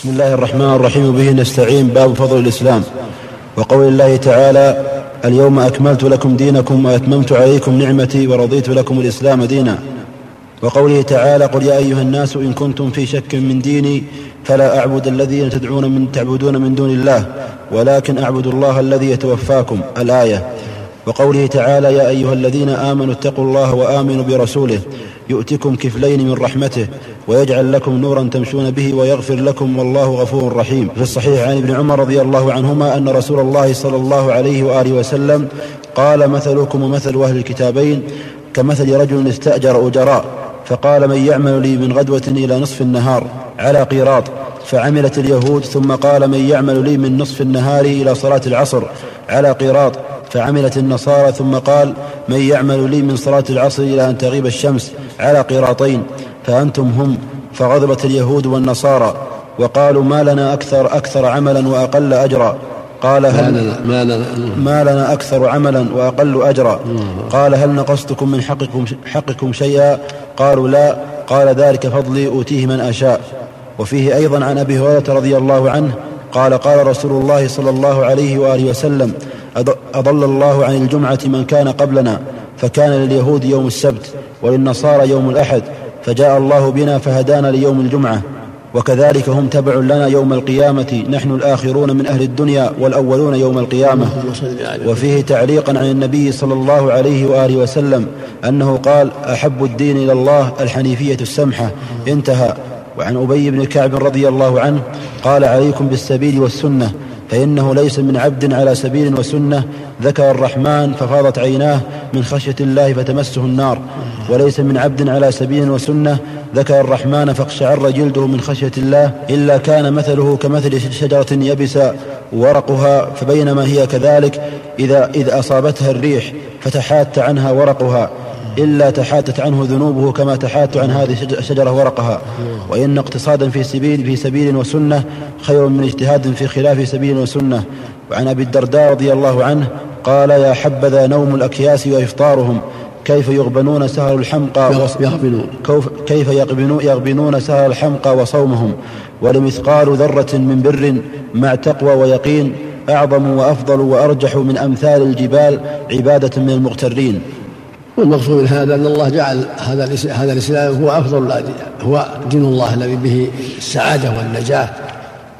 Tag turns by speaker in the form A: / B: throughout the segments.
A: بسم الله الرحمن الرحيم به نستعين باب فضل الإسلام وقول الله تعالى اليوم أكملت لكم دينكم وأتممت عليكم نعمتي ورضيت لكم الإسلام دينا وقوله تعالى قل يا أيها الناس إن كنتم في شك من ديني فلا أعبد الذين تدعون من تعبدون من دون الله ولكن أعبد الله الذي يتوفاكم الآية وقوله تعالى يا أيها الذين آمنوا اتقوا الله وآمنوا برسوله يؤتكم كفلين من رحمته ويجعل لكم نورا تمشون به ويغفر لكم والله غفور رحيم في الصحيح عن ابن عمر رضي الله عنهما أن رسول الله صلى الله عليه وآله وسلم قال مثلكم ومثل أهل الكتابين كمثل رجل استأجر أجراء فقال من يعمل لي من غدوة إلى نصف النهار على قيراط فعملت اليهود ثم قال من يعمل لي من نصف النهار إلى صلاة العصر على قيراط فعملت النصارى ثم قال من يعمل لي من صلاة العصر إلى أن تغيب الشمس على قيراطين فأنتم هم فغضبت اليهود والنصارى وقالوا ما لنا أكثر أكثر عملا وأقل أجرا قال هل ما لنا, ما لنا أكثر عملا وأقل أجرا قال هل نقصتكم من حقكم, حقكم شيئا قالوا لا قال ذلك فضلي أوتيه من أشاء وفيه أيضا عن أبي هريرة رضي الله عنه قال قال رسول الله صلى الله عليه وآله وسلم أضل الله عن الجمعة من كان قبلنا فكان لليهود يوم السبت وللنصارى يوم الأحد فجاء الله بنا فهدانا ليوم الجمعة وكذلك هم تبع لنا يوم القيامة نحن الآخرون من أهل الدنيا والأولون يوم القيامة وفيه تعليقا عن النبي صلى الله عليه وآله وسلم أنه قال أحب الدين إلى الله الحنيفية السمحة انتهى وعن أبي بن كعب رضي الله عنه قال عليكم بالسبيل والسنة فإنه ليس من عبد على سبيل وسنة ذكر الرحمن ففاضت عيناه من خشية الله فتمسه النار وليس من عبد على سبيل وسنة ذكر الرحمن فاقشعر جلده من خشية الله إلا كان مثله كمثل شجرة يبس ورقها فبينما هي كذلك إذا إذا أصابتها الريح فتحات عنها ورقها إلا تحاتت عنه ذنوبه كما تحات عن هذه الشجرة ورقها وإن اقتصادا في سبيل في سبيل وسنة خير من اجتهاد في خلاف سبيل وسنة وعن أبي الدرداء رضي الله عنه قال يا حبذا نوم الأكياس وإفطارهم كيف يغبنون سهر الحمقى كيف يغبنون سهر الحمقى وصومهم ولمثقال ذرة من بر مع تقوى ويقين أعظم وأفضل وأرجح من أمثال الجبال عبادة من المغترين
B: والمقصود من هذا ان الله جعل هذا هذا الاسلام هو افضل هو دين الله الذي به السعاده والنجاه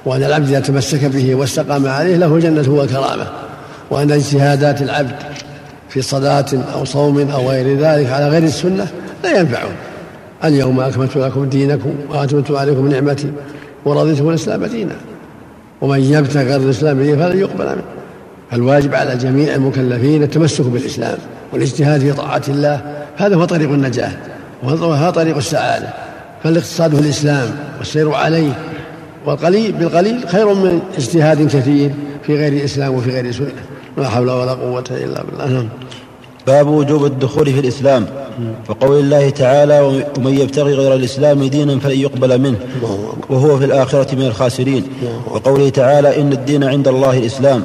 B: وان العبد اذا تمسك به واستقام عليه له الجنه والكرامه وان اجتهادات العبد في صلاة أو صوم أو غير ذلك على غير السنة لا ينفعون اليوم أكملت لكم دينكم وأتممت عليكم نعمتي ورضيتم الإسلام دينا ومن يبتغي غير الإسلام دينا فلن يقبل منه فالواجب على جميع المكلفين التمسك بالإسلام والاجتهاد في طاعة الله هذا هو طريق النجاة وهذا طريق السعادة فالاقتصاد في الإسلام والسير عليه والقليل بالقليل خير من اجتهاد كثير في غير الإسلام وفي غير سنة لا حول ولا قوة إلا بالله نعم.
A: باب وجوب الدخول في الإسلام وقول الله تعالى ومن يبتغي غير الإسلام دينا فلن يقبل منه وهو في الآخرة من الخاسرين وقوله تعالى إن الدين عند الله الإسلام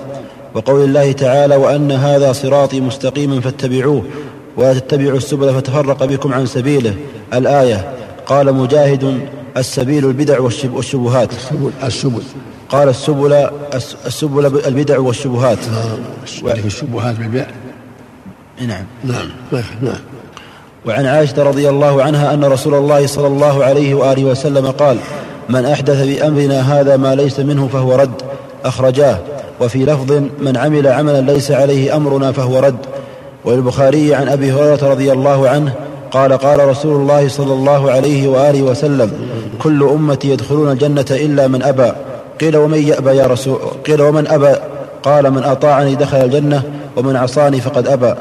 A: وقول الله تعالى وأن هذا صراطي مستقيما فاتبعوه ولا تتبعوا السبل فتفرق بكم عن سبيله الآية قال مجاهد السبيل البدع والشبهات السبل, السبل قال السبل السبل البدع والشبهات نعم آه، الشبهات بالبيع نعم نعم نعم وعن عائشة رضي الله عنها أن رسول الله صلى الله عليه وآله وسلم قال من أحدث بأمرنا هذا ما ليس منه فهو رد أخرجاه وفي لفظ من عمل عملا ليس عليه امرنا فهو رد وللبخاري عن ابي هريره رضي الله عنه قال قال رسول الله صلى الله عليه واله وسلم كل امتي يدخلون الجنه الا من ابى قيل ومن يابى يا رسول قيل ومن ابى قال من اطاعني دخل الجنه ومن عصاني فقد ابى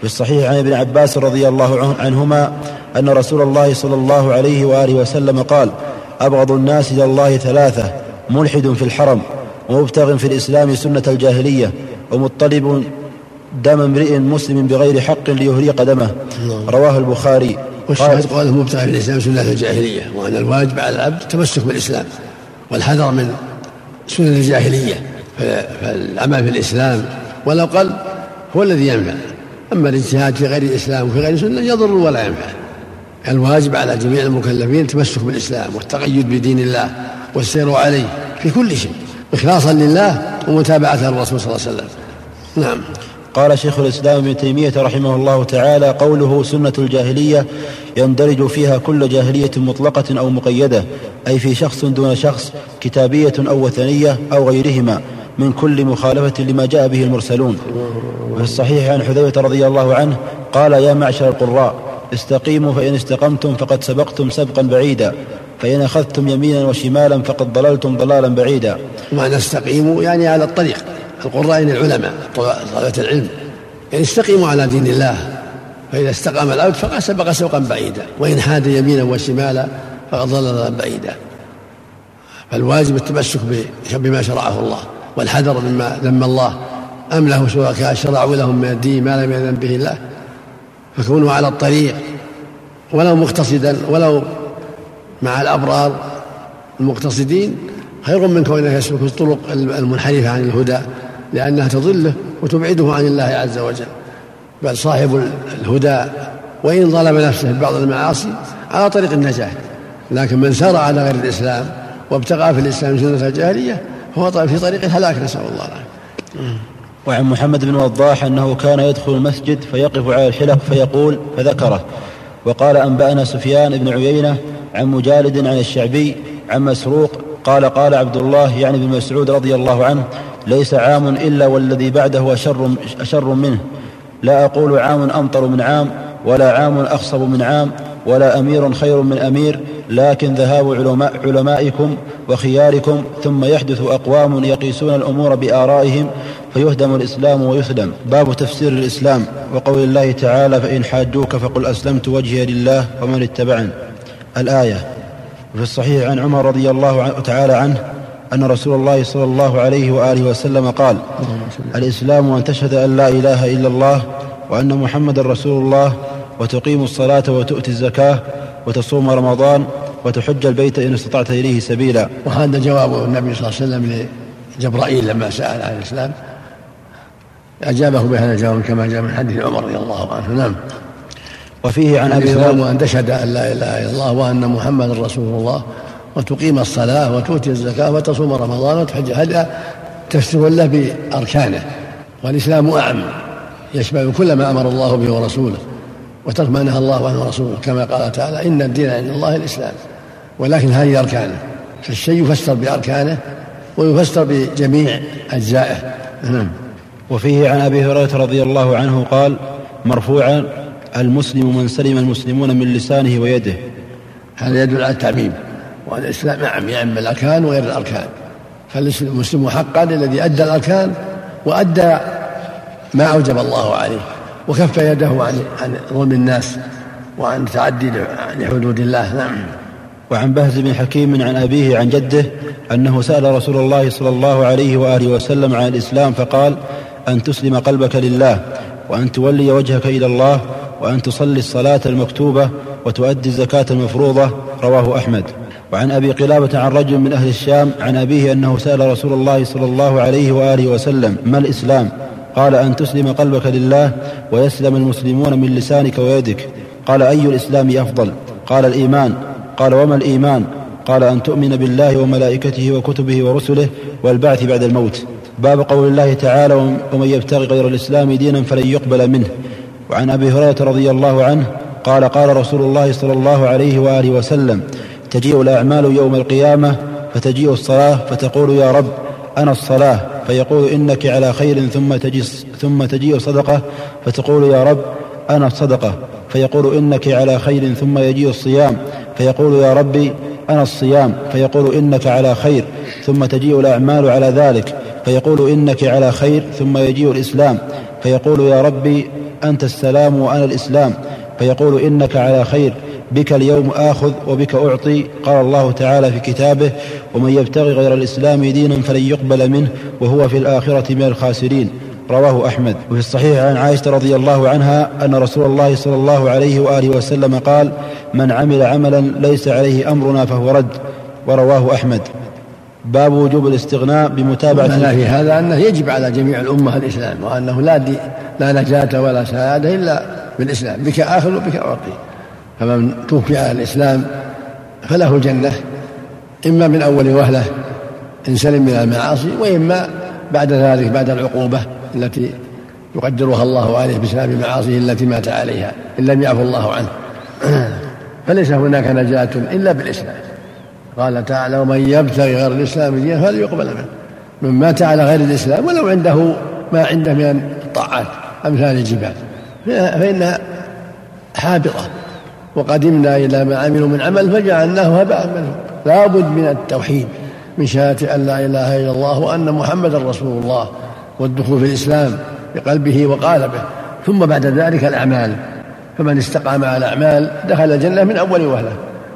A: في الصحيح عن ابن عباس رضي الله عنهما ان رسول الله صلى الله عليه واله وسلم قال ابغض الناس الى الله ثلاثه ملحد في الحرم ومبتغ في الإسلام سنة الجاهلية ومطلب دم امرئ مسلم بغير حق ليهريق دمه نعم. رواه البخاري
B: والشاهد قوله مبتغ في الإسلام سنة الجاهلية وأن الواجب على العبد التمسك بالإسلام والحذر من سنن الجاهلية فالعمل في الإسلام ولو قل هو الذي ينفع أما الاجتهاد في غير الإسلام وفي غير سنة يضر ولا ينفع الواجب على جميع المكلفين التمسك بالإسلام والتقيد بدين الله والسير عليه في كل شيء إخلاصا لله ومتابعة للرسول صلى الله عليه وسلم
A: نعم قال شيخ الإسلام ابن تيمية رحمه الله تعالى قوله سنة الجاهلية يندرج فيها كل جاهلية مطلقة أو مقيدة أي في شخص دون شخص كتابية أو وثنية أو غيرهما من كل مخالفة لما جاء به المرسلون وفي الصحيح عن حذيفة رضي الله عنه قال يا معشر القراء استقيموا فإن استقمتم فقد سبقتم سبقا بعيدا فإن أخذتم يمينا وشمالا فقد ضللتم ضلالا بعيدا
B: ومعنى استقيموا يعني على الطريق القراء العلماء طلبة العلم يعني استقيموا على دين الله فإذا استقام العبد فقد سبق سوقا بعيدا وإن حاد يمينا وشمالا فقد ضللا بعيدا فالواجب التمسك بما شرعه الله والحذر مما لما الله أم له شركاء شرعوا لهم من الدين ما لم يأذن به الله فكونوا على الطريق ولو مقتصدا ولو مع الأبرار المقتصدين خير من كونه يسلك الطرق المنحرفة عن الهدى لأنها تضله وتبعده عن الله عز وجل بل صاحب الهدى وإن ظلم نفسه ببعض المعاصي على طريق النجاة لكن من سار على غير الإسلام وابتغى في الإسلام سنة الجاهلية هو طيب في طريق الهلاك نسأل الله العافية
A: وعن محمد بن وضاح أنه كان يدخل المسجد فيقف على الحلق فيقول فذكره وقال أنبأنا سفيان بن عيينة عن مجالد عن الشعبي عن مسروق قال قال عبد الله يعني بن مسعود رضي الله عنه ليس عام إلا والذي بعده أشر, أشر منه لا أقول عام أمطر من عام ولا عام أخصب من عام ولا أمير خير من أمير لكن ذهاب علماء علمائكم وخياركم ثم يحدث أقوام يقيسون الأمور بآرائهم فيهدم الإسلام ويسلم باب تفسير الإسلام وقول الله تعالى فإن حاجوك فقل أسلمت وجهي لله ومن اتبعني الآية وفي الصحيح عن عمر رضي الله تعالى عنه أن رسول الله صلى الله عليه وآله وسلم قال الإسلام أن تشهد أن لا إله إلا الله وأن محمد رسول الله وتقيم الصلاة وتؤتي الزكاة وتصوم رمضان وتحج البيت إن استطعت إليه سبيلا
B: وهذا جواب النبي صلى الله عليه وسلم لجبرائيل لما سأل عن الإسلام أجابه بهذا الجواب كما جاء من حديث عمر رضي الله عنه نعم وفيه عن أبي هريرة أن تشهد أن لا إله إلا الله وأن محمدا رسول الله وتقيم الصلاة وتؤتي الزكاة وتصوم رمضان وتحج هذا تفسير له بأركانه والإسلام أعم يشمل كل ما أمر الله به ورسوله وترك ما نهى الله عنه ورسوله كما قال تعالى إن الدين عند الله الإسلام ولكن هذه أركانه فالشيء يفسر بأركانه ويفسر بجميع أجزائه نعم
A: وفيه عن أبي هريرة رضي الله عنه قال مرفوعا المسلم من سلم المسلمون من لسانه ويده
B: هذا يدل على التعميم وأن الإسلام نعم يعم الأركان وغير الأركان فالمسلم حقا الذي أدى الأركان وأدى ما أوجب الله عليه وكف يده عن عن ظلم الناس وعن تعدي لحدود الله نعم
A: وعن بهز بن حكيم عن أبيه عن جده أنه سأل رسول الله صلى الله عليه وآله وسلم عن الإسلام فقال أن تسلم قلبك لله وأن تولي وجهك إلى الله وأن تصلي الصلاة المكتوبة وتؤدي الزكاة المفروضة رواه أحمد وعن أبي قلابة عن رجل من أهل الشام عن أبيه أنه سأل رسول الله صلى الله عليه وآله وسلم ما الإسلام قال أن تسلم قلبك لله ويسلم المسلمون من لسانك ويدك قال أي الإسلام أفضل قال الإيمان قال وما الإيمان قال أن تؤمن بالله وملائكته وكتبه ورسله والبعث بعد الموت باب قول الله تعالى ومن يبتغي غير الإسلام دينا فلن يقبل منه وعن ابي هريره رضي الله عنه قال قال رسول الله صلى الله عليه واله وسلم تجيء الاعمال يوم القيامه فتجيء الصلاه فتقول يا رب انا الصلاه فيقول انك على خير ثم تجي ثم تجيء صدقه فتقول يا رب انا الصدقه فيقول انك على خير ثم يجيء الصيام فيقول يا ربي انا الصيام فيقول انك على خير ثم تجيء الاعمال على ذلك فيقول انك على خير ثم يجيء الاسلام فيقول يا ربي أنت السلام وأنا الإسلام فيقول إنك على خير بك اليوم آخذ وبك أعطي قال الله تعالى في كتابه ومن يبتغي غير الإسلام دينا فلن يقبل منه وهو في الآخرة من الخاسرين رواه أحمد وفي الصحيح عن عائشة رضي الله عنها أن رسول الله صلى الله عليه وآله وسلم قال من عمل عملا ليس عليه أمرنا فهو رد ورواه أحمد باب وجوب الاستغناء بمتابعة
B: في هذا أنه يجب على جميع الأمة الإسلام وأنه لا دي لا نجاة ولا سعادة إلا بالإسلام بك آخر وبك أعطي فمن توفي على الإسلام فله الجنة إما من أول وهلة إن سلم من المعاصي وإما بعد ذلك بعد العقوبة التي يقدرها الله عليه بسبب معاصيه التي مات عليها إن لم يعفو الله عنه فليس هناك نجاة إلا بالإسلام قال تعالى ومن يبتغي غير الإسلام دينا فليقبل منه من مات على غير الإسلام ولو عنده ما عنده من الطاعات أمثال الجبال فإنها حابطة وقدمنا إلى ما عملوا من عمل فجعلناه هباء منه لا بد من التوحيد من شهادة أن لا إله إلا الله وأن محمدا رسول الله والدخول في الإسلام بقلبه وقالبه ثم بعد ذلك الأعمال فمن استقام على الأعمال دخل الجنة من أول وهلة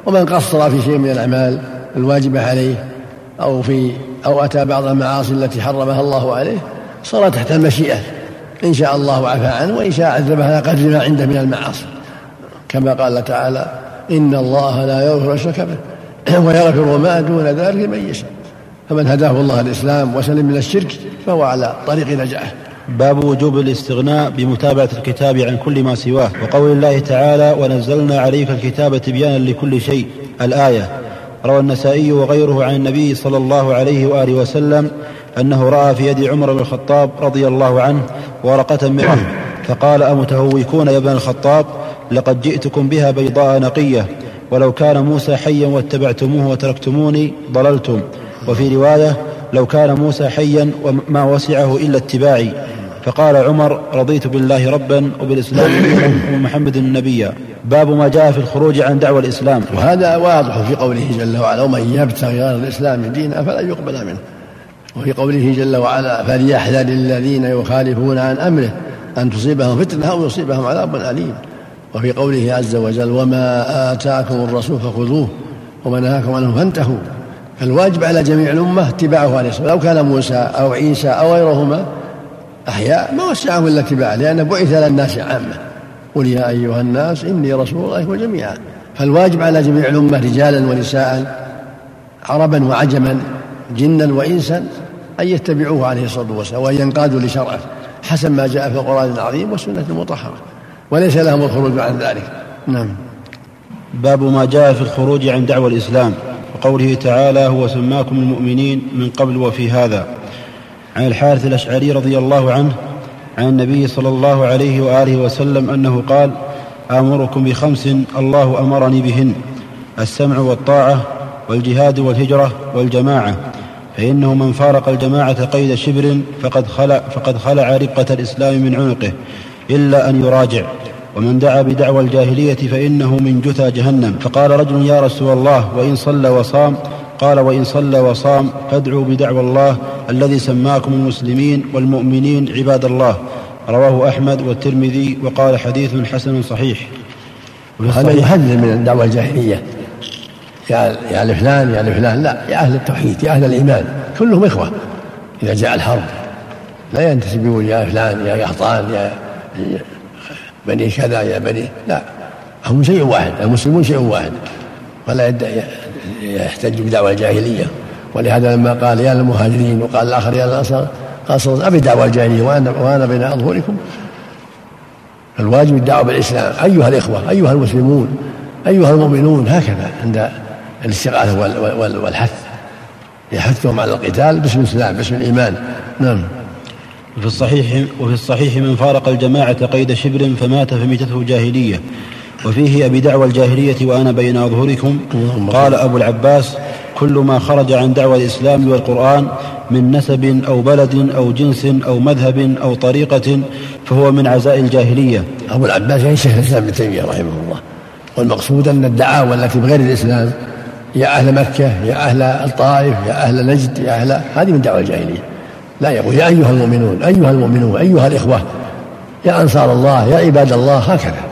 B: ومن قصر في شيء من الأعمال الواجبة عليه أو في أو أتى بعض المعاصي التي حرمها الله عليه صار تحت المشيئة إن شاء الله عفى عنه وإن شاء عذبه على قدر ما عنده من المعاصي كما قال تعالى إن الله لا يغفر أشرك به ويغفر ما دون ذلك من يشاء فمن هداه الله الإسلام وسلم من الشرك فهو على طريق نجاحه
A: باب وجوب الاستغناء بمتابعة الكتاب عن كل ما سواه وقول الله تعالى ونزلنا عليك الكتاب تبيانا لكل شيء الآية روى النسائي وغيره عن النبي صلى الله عليه وآله وسلم أنه رأى في يد عمر بن الخطاب رضي الله عنه ورقة من رهن فقال أمتهوكون يا ابن الخطاب لقد جئتكم بها بيضاء نقية ولو كان موسى حيا واتبعتموه وتركتموني ضللتم وفي رواية لو كان موسى حيا وما وسعه إلا اتباعي فقال عمر رضيت بالله ربا وبالإسلام ومحمد نبيا باب ما جاء في الخروج عن دعوة الإسلام
B: وهذا واضح في قوله جل وعلا ومن يبتغي غير الإسلام دينا فلا يقبل منه وفي قوله جل وعلا فليحذر الذين يخالفون عن امره ان تصيبهم فتنه او يصيبهم عذاب اليم وفي قوله عز وجل وما اتاكم الرسول فخذوه وما نهاكم عنه فانتهوا فالواجب على جميع الامه اتباعه عليه الصلاه لو كان موسى او عيسى او غيرهما احياء ما وسعهم الا اتباعه لان بعث للناس عامه قل يا ايها الناس اني رسول الله جميعا فالواجب على جميع الامه رجالا ونساء عربا وعجما جنا وإنسا أن يتبعوه عليه الصلاة والسلام وأن ينقادوا لشرعه حسب ما جاء في القرآن العظيم والسنة المطهرة وليس لهم الخروج عن ذلك نعم
A: باب ما جاء في الخروج عن دعوة الإسلام وقوله تعالى هو سماكم المؤمنين من قبل وفي هذا عن الحارث الأشعري رضي الله عنه عن النبي صلى الله عليه وآله وسلم أنه قال آمركم بخمس الله أمرني بهن السمع والطاعة والجهاد والهجرة والجماعة فإنه من فارق الجماعة قيد شبر فقد خلع, فقد خلع رقة الإسلام من عنقه إلا أن يراجع ومن دعا بدعوى الجاهلية فإنه من جثى جهنم فقال رجل يا رسول الله وإن صلى وصام قال وإن صلى وصام فادعوا بدعوى الله الذي سماكم المسلمين والمؤمنين عباد الله رواه أحمد والترمذي وقال حديث حسن صحيح
B: هذا يحذر من الدعوة الجاهلية يا لفلان يا لفلان لا يا أهل التوحيد يا أهل الإيمان كلهم إخوة إذا جاء الحرب لا ينتسبون يا فلان يا قحطان يا بني كذا يا بني لا هم شيء واحد المسلمون شيء واحد ولا يحتج بدعوى الجاهلية ولهذا لما قال يا للمهاجرين وقال الآخر يا الأنصار أصلا أبي دعوة الجاهلية وأنا وأنا بين أظهركم الواجب الدعوة بالإسلام أيها الإخوة أيها المسلمون أيها المؤمنون هكذا عند الاستغاثة والحث يحثهم على القتال باسم الإسلام باسم الإيمان نعم
A: وفي الصحيح وفي الصحيح من فارق الجماعة قيد شبر فمات فميتته جاهلية وفيه أبي دعوى الجاهلية وأنا بين أظهركم قال أبو العباس كل ما خرج عن دعوى الإسلام والقرآن من نسب أو بلد أو جنس أو مذهب أو طريقة فهو من عزاء الجاهلية أبو
B: العباس يعني شيخ الإسلام ابن تيمية رحمه الله والمقصود أن الدعاوى التي بغير الإسلام يا أهل مكة يا أهل الطائف يا أهل نجد يا أهل هذه من دعوة الجاهلية لا يقول يا أيها المؤمنون أيها المؤمنون أيها الإخوة يا أنصار الله يا عباد الله هكذا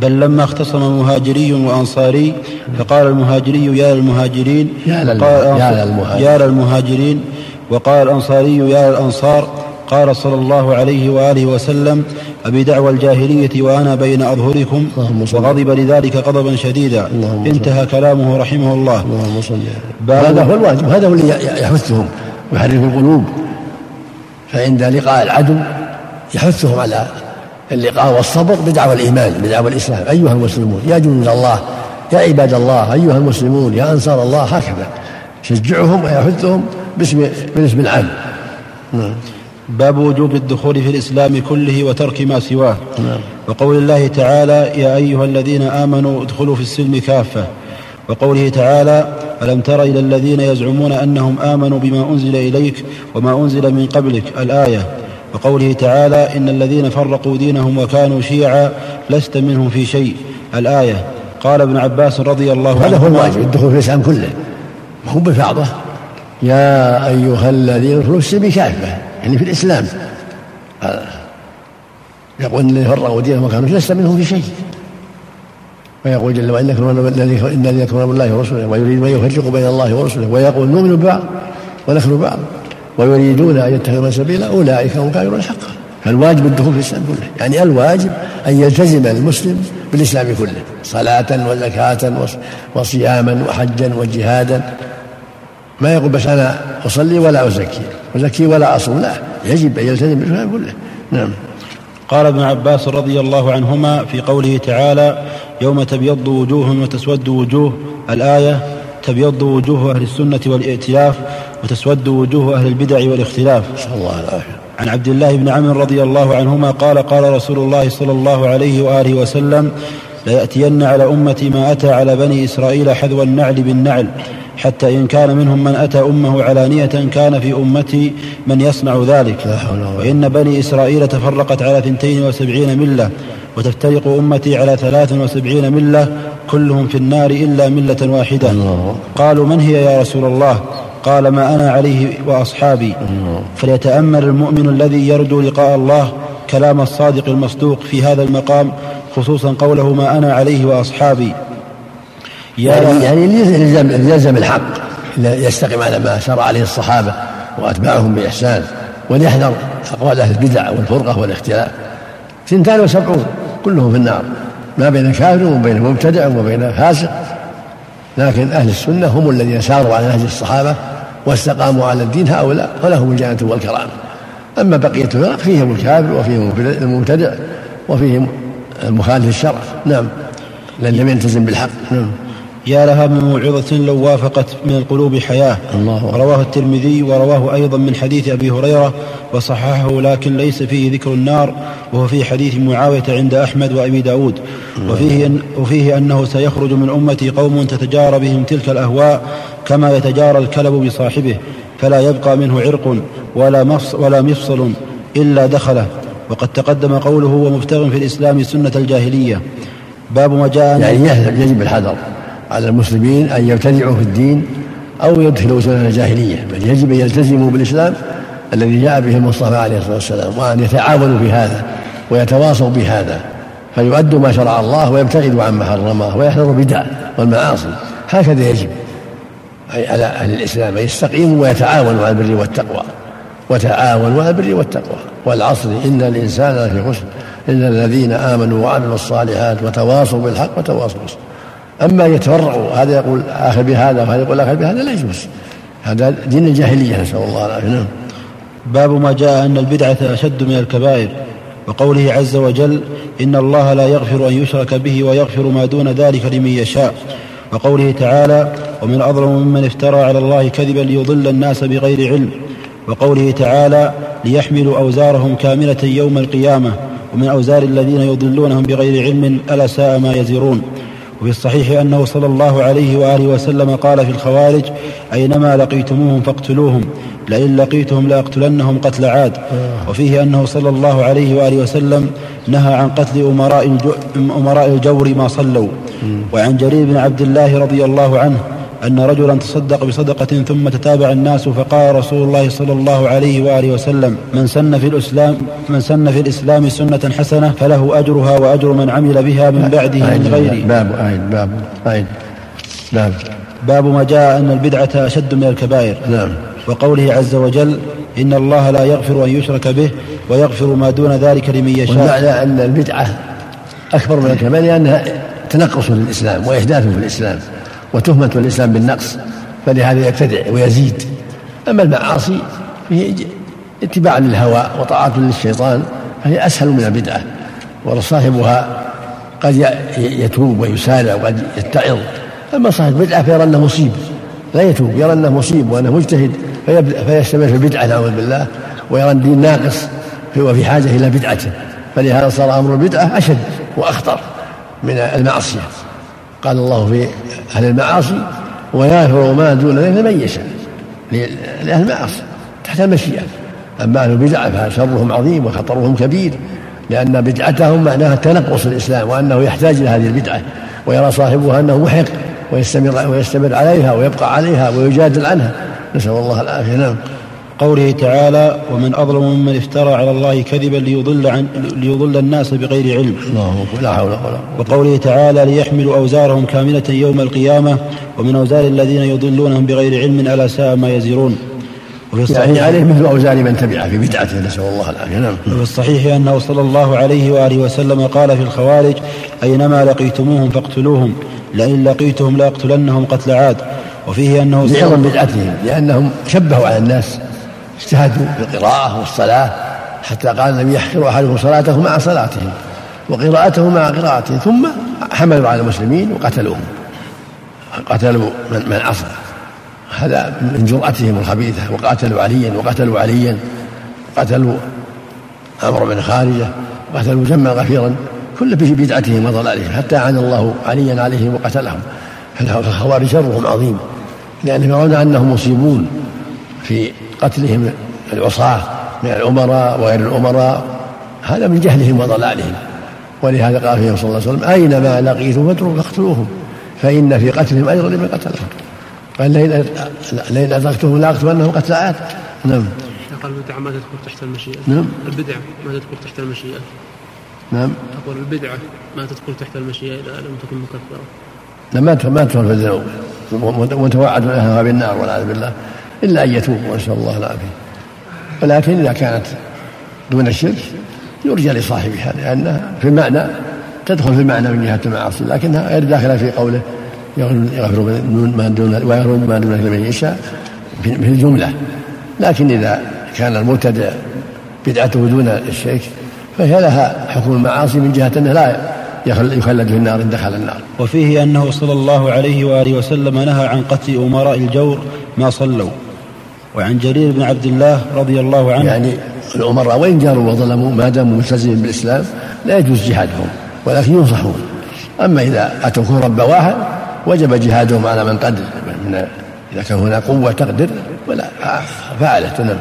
A: بل لما اختصم مهاجري وأنصاري فقال المهاجري يا للمهاجرين يا للمهاجرين وقال الأنصاري يا للأنصار قال صلى الله عليه وآله وسلم أبي دعوى الجاهلية وأنا بين أظهركم وغضب لذلك غضبا شديدا انتهى كلامه رحمه الله
B: هذا هو الواجب هذا هو اللي يحثهم ويحرك القلوب فعند لقاء العدو يحثهم على اللقاء والصبر بدعوى الإيمان بدعوى الإسلام أيها المسلمون يا جند الله يا عباد الله أيها المسلمون يا أنصار الله هكذا يشجعهم ويحثهم باسم العام
A: نعم باب وجوب الدخول في الإسلام كله وترك ما سواه نعم. وقول الله تعالى يا أيها الذين آمنوا ادخلوا في السلم كافة وقوله تعالى ألم تر إلى الذين يزعمون أنهم آمنوا بما أنزل إليك وما أنزل من قبلك الآية وقوله تعالى إن الذين فرقوا دينهم وكانوا شيعا لست منهم في شيء الآية قال ابن عباس رضي الله عنه هذا هو الواجب
B: الدخول في الإسلام كله هو بفعضه يا أيها الذين ادخلوا في السلم كافة يعني في الإسلام آه. يقول الذين فرقوا دينهم وكانوا لست منهم في شيء ويقول جل وعلا إن الذين يكفرون بالله ورسوله ويريدون أن يفرقوا بين الله ورسوله ويقول نؤمن ببعض ونخلو بعض ويريدون أن يتخذوا سبيلا أولئك هم كافرون حقا فالواجب الدخول في الإسلام كله يعني الواجب أن يلتزم المسلم بالإسلام كله صلاة وزكاة وصياما وحجا وجهادا ما يقول بس أنا أصلي ولا أزكي وزكي ولا أصوم لا يجب أن يلتزم بالكلام كله نعم
A: قال ابن عباس رضي الله عنهما في قوله تعالى يوم تبيض وجوه وتسود وجوه الآية تبيض وجوه أهل السنة والائتلاف وتسود وجوه أهل البدع والاختلاف صلى الله العافية عن عبد الله بن عمرو رضي الله عنهما قال قال رسول الله صلى الله عليه وآله وسلم ليأتين على أمتي ما أتى على بني إسرائيل حذو النعل بالنعل حتى إن كان منهم من أتى أمه علانية كان في أمتي من يصنع ذلك وإن بني إسرائيل تفرقت على ثنتين وسبعين ملة وتفترق أمتي على ثلاث وسبعين ملة كلهم في النار إلا ملة واحدة الله. قالوا من هي يا رسول الله قال ما أنا عليه وأصحابي الله. فليتأمل المؤمن الذي يرجو لقاء الله كلام الصادق المصدوق في هذا المقام خصوصا قوله ما أنا عليه وأصحابي
B: يعني يعني يلزم يلزم الحق يستقيم على ما سار عليه الصحابه واتباعهم باحسان وليحذر اقوال اهل البدع والفرقه والاختلاف سنتان وسبعون كلهم في النار ما بين كافر وبين مبتدع وبين فاسق لكن اهل السنه هم الذين ساروا على نهج الصحابه واستقاموا على الدين هؤلاء ولهم الجنه والكرامه اما بقيه الفرق فيهم الكافر وفيهم المبتدع وفيهم المخالف الشرع نعم لن لم يلتزم بالحق نعم
A: يا لها من موعظة لو وافقت من القلوب حياة الله رواه الترمذي ورواه أيضا من حديث أبي هريرة وصححه لكن ليس فيه ذكر النار وهو في حديث معاوية عند أحمد وأبي داود وفيه, أن وفيه أنه سيخرج من أمتي قوم تتجارى بهم تلك الأهواء كما يتجارى الكلب بصاحبه فلا يبقى منه عرق ولا, مفص ولا مفصل إلا دخله وقد تقدم قوله ومبتغ في الإسلام سنة الجاهلية
B: باب ما جاء يعني يجب الحذر على المسلمين أن يبتدعوا في الدين أو يدخلوا سنن الجاهلية بل يجب أن يلتزموا بالإسلام الذي جاء به المصطفى عليه الصلاة والسلام وأن يتعاونوا في هذا ويتواصوا بهذا فيؤدوا ما شرع الله ويبتعدوا عما حرمه ويحذروا البدع والمعاصي هكذا يجب أي على أهل الإسلام أن يستقيموا ويتعاونوا على البر والتقوى وتعاونوا على البر والتقوى والعصر إن الإنسان لفي خسر إلا الذين آمنوا وعملوا الصالحات وتواصوا بالحق وتواصوا بالصبر أما يتفرعوا هذا يقول آخر بهذا وهذا يقول آخر بهذا لا يجوز هذا دين الجاهلية نسأل الله العافية نعم
A: باب ما جاء أن البدعة أشد من الكبائر وقوله عز وجل إن الله لا يغفر أن يشرك به ويغفر ما دون ذلك لمن يشاء وقوله تعالى ومن أظلم ممن افترى على الله كذبا ليضل الناس بغير علم وقوله تعالى ليحملوا أوزارهم كاملة يوم القيامة ومن أوزار الذين يضلونهم بغير علم ألا ساء ما يزرون وفي الصحيح أنه صلى الله عليه وآله وسلم قال في الخوارج أينما لقيتموهم فاقتلوهم لئن لقيتهم لأقتلنهم قتل عاد وفيه أنه صلى الله عليه وآله وسلم نهى عن قتل أمراء, الجور ما صلوا وعن جرير بن عبد الله رضي الله عنه أن رجلا تصدق بصدقة ثم تتابع الناس فقال رسول الله صلى الله عليه وآله وسلم من سن في الإسلام من سن في الإسلام سنة حسنة فله أجرها وأجر من عمل بها من بعده من غيره باب آيد باب آيد باب باب ما جاء أن البدعة أشد من الكبائر نعم وقوله عز وجل إن الله لا يغفر أن يشرك به ويغفر ما دون ذلك لمن يشاء
B: والمعنى أن البدعة أكبر من الكبائر لأنها تنقص في الإسلام وإحداث في الإسلام وتهمة الإسلام بالنقص فلهذا يبتدع ويزيد أما المعاصي فهي اتباع للهوى وطاعة للشيطان فهي أسهل من البدعة وصاحبها قد يتوب ويسارع وقد يتعظ أما صاحب البدعة فيرى أنه مصيب لا يتوب يرى أنه مصيب وأنه مجتهد فيستمر في البدعة نعوذ بالله ويرى الدين ناقص هو في حاجة إلى بدعته فلهذا صار أمر البدعة أشد وأخطر من المعصية قال الله في أهل المعاصي ويغفر ما دون ذلك لمن يشاء لأهل المعاصي تحت المشيئة أما أهل البدع فشرهم عظيم وخطرهم كبير لأن بدعتهم معناها تنقص الإسلام وأنه يحتاج إلى هذه البدعة ويرى صاحبها أنه محق ويستمر ويستمر عليها ويبقى عليها ويجادل عنها نسأل الله العافية نعم
A: قوله تعالى ومن أظلم ممن افترى على الله كذبا ليضل, عن ليضل الناس بغير علم الله لا حول ولا وقوله تعالى ليحملوا أوزارهم كاملة يوم القيامة ومن أوزار الذين يضلونهم بغير علم ألا ساء ما يزرون
B: وفي الصحيح يعني عليه مثل أوزار من تبعه في بدعته نسأل الله العافية نعم
A: وفي الصحيح أنه صلى الله عليه وآله وسلم قال في الخوارج أينما لقيتموهم فاقتلوهم لئن لقيتهم لأقتلنهم قتل عاد
B: وفيه أنه لعظم بدعتهم لأنهم شبهوا على الناس اجتهدوا في القراءة والصلاة حتى قال لم يحقر أحدهم صلاته مع صلاتهم وقراءته مع قراءتهم ثم حملوا على المسلمين وقتلوهم قتلوا من, من أصلح هذا من جرأتهم الخبيثة وقاتلوا عليا وقتلوا عليا قتلوا عمرو بن خارجة وقتلوا جما غفيرا كل في بدعتهم وضلالهم حتى عن الله عليا عليهم وقتلهم فالخوارج شرهم عظيم لأنهم يرون أنهم مصيبون في قتلهم العصاة من الأمراء وغير الأمراء هذا من جهلهم وضلالهم ولهذا قال فيهم صلى الله عليه وسلم أينما لقيتم فاتركوا فاقتلوهم فإن في قتلهم أجر لمن قتلهم قال لئن أدركتهم
A: لأقتلنهم قتل
B: عاد نعم
A: قال البدعة ما تدخل تحت المشيئة نعم البدعة ما تدخل تحت المشيئة نعم أقول البدعة ما تدخل تحت المشيئة إذا لم تكن مكفرة لا
B: ما تدخل في
A: الذنوب
B: متوعد بالنار والعياذ بالله إلا أن يتوبوا نسأل الله العافية ولكن إذا كانت دون الشرك يرجى لصاحبها لأنها في المعنى تدخل في المعنى من جهة المعاصي لكنها غير داخلة في قوله يغفر ما دون ويغفر ما دون لمن يشاء في الجملة لكن إذا كان المبتدع بدعته دون الشرك فهي لها حكم المعاصي من جهة أنه لا يخلد في النار إن دخل النار
A: وفيه أنه صلى الله عليه وآله وسلم نهى عن قتل أمراء الجور ما صلوا وعن جرير بن عبد الله رضي الله عنه
B: يعني الأمراء وإن جاروا وظلموا ما داموا ملتزمين بالإسلام لا يجوز جهادهم ولكن ينصحون أما إذا أتوكوا رب واحد وجب جهادهم على من قدر من إذا كان هناك قوة تقدر ولا فعلت نعم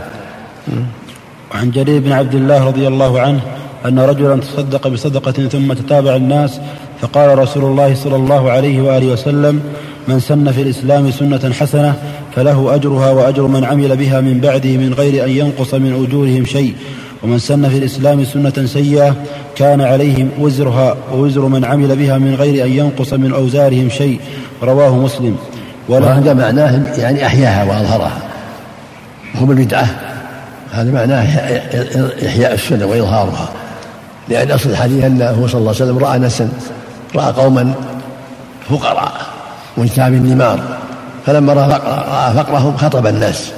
A: وعن جرير بن عبد الله رضي الله عنه أن رجلا تصدق بصدقة ثم تتابع الناس فقال رسول الله صلى الله عليه وآله وسلم من سن في الإسلام سنة حسنة فله أجرها وأجر من عمل بها من بعده من غير أن ينقص من أجورهم شيء ومن سن في الإسلام سنة سيئة كان عليهم وزرها ووزر من عمل بها من غير أن ينقص من أوزارهم شيء رواه مسلم
B: وهذا معناه يعني أحياها وأظهرها هم البدعة هذا معناه إحياء السنة وإظهارها لأن أصل الحديث أنه صلى الله عليه وسلم رأى نسا راى قوما فقراء منتاب النمار فلما راى فقرهم خطب الناس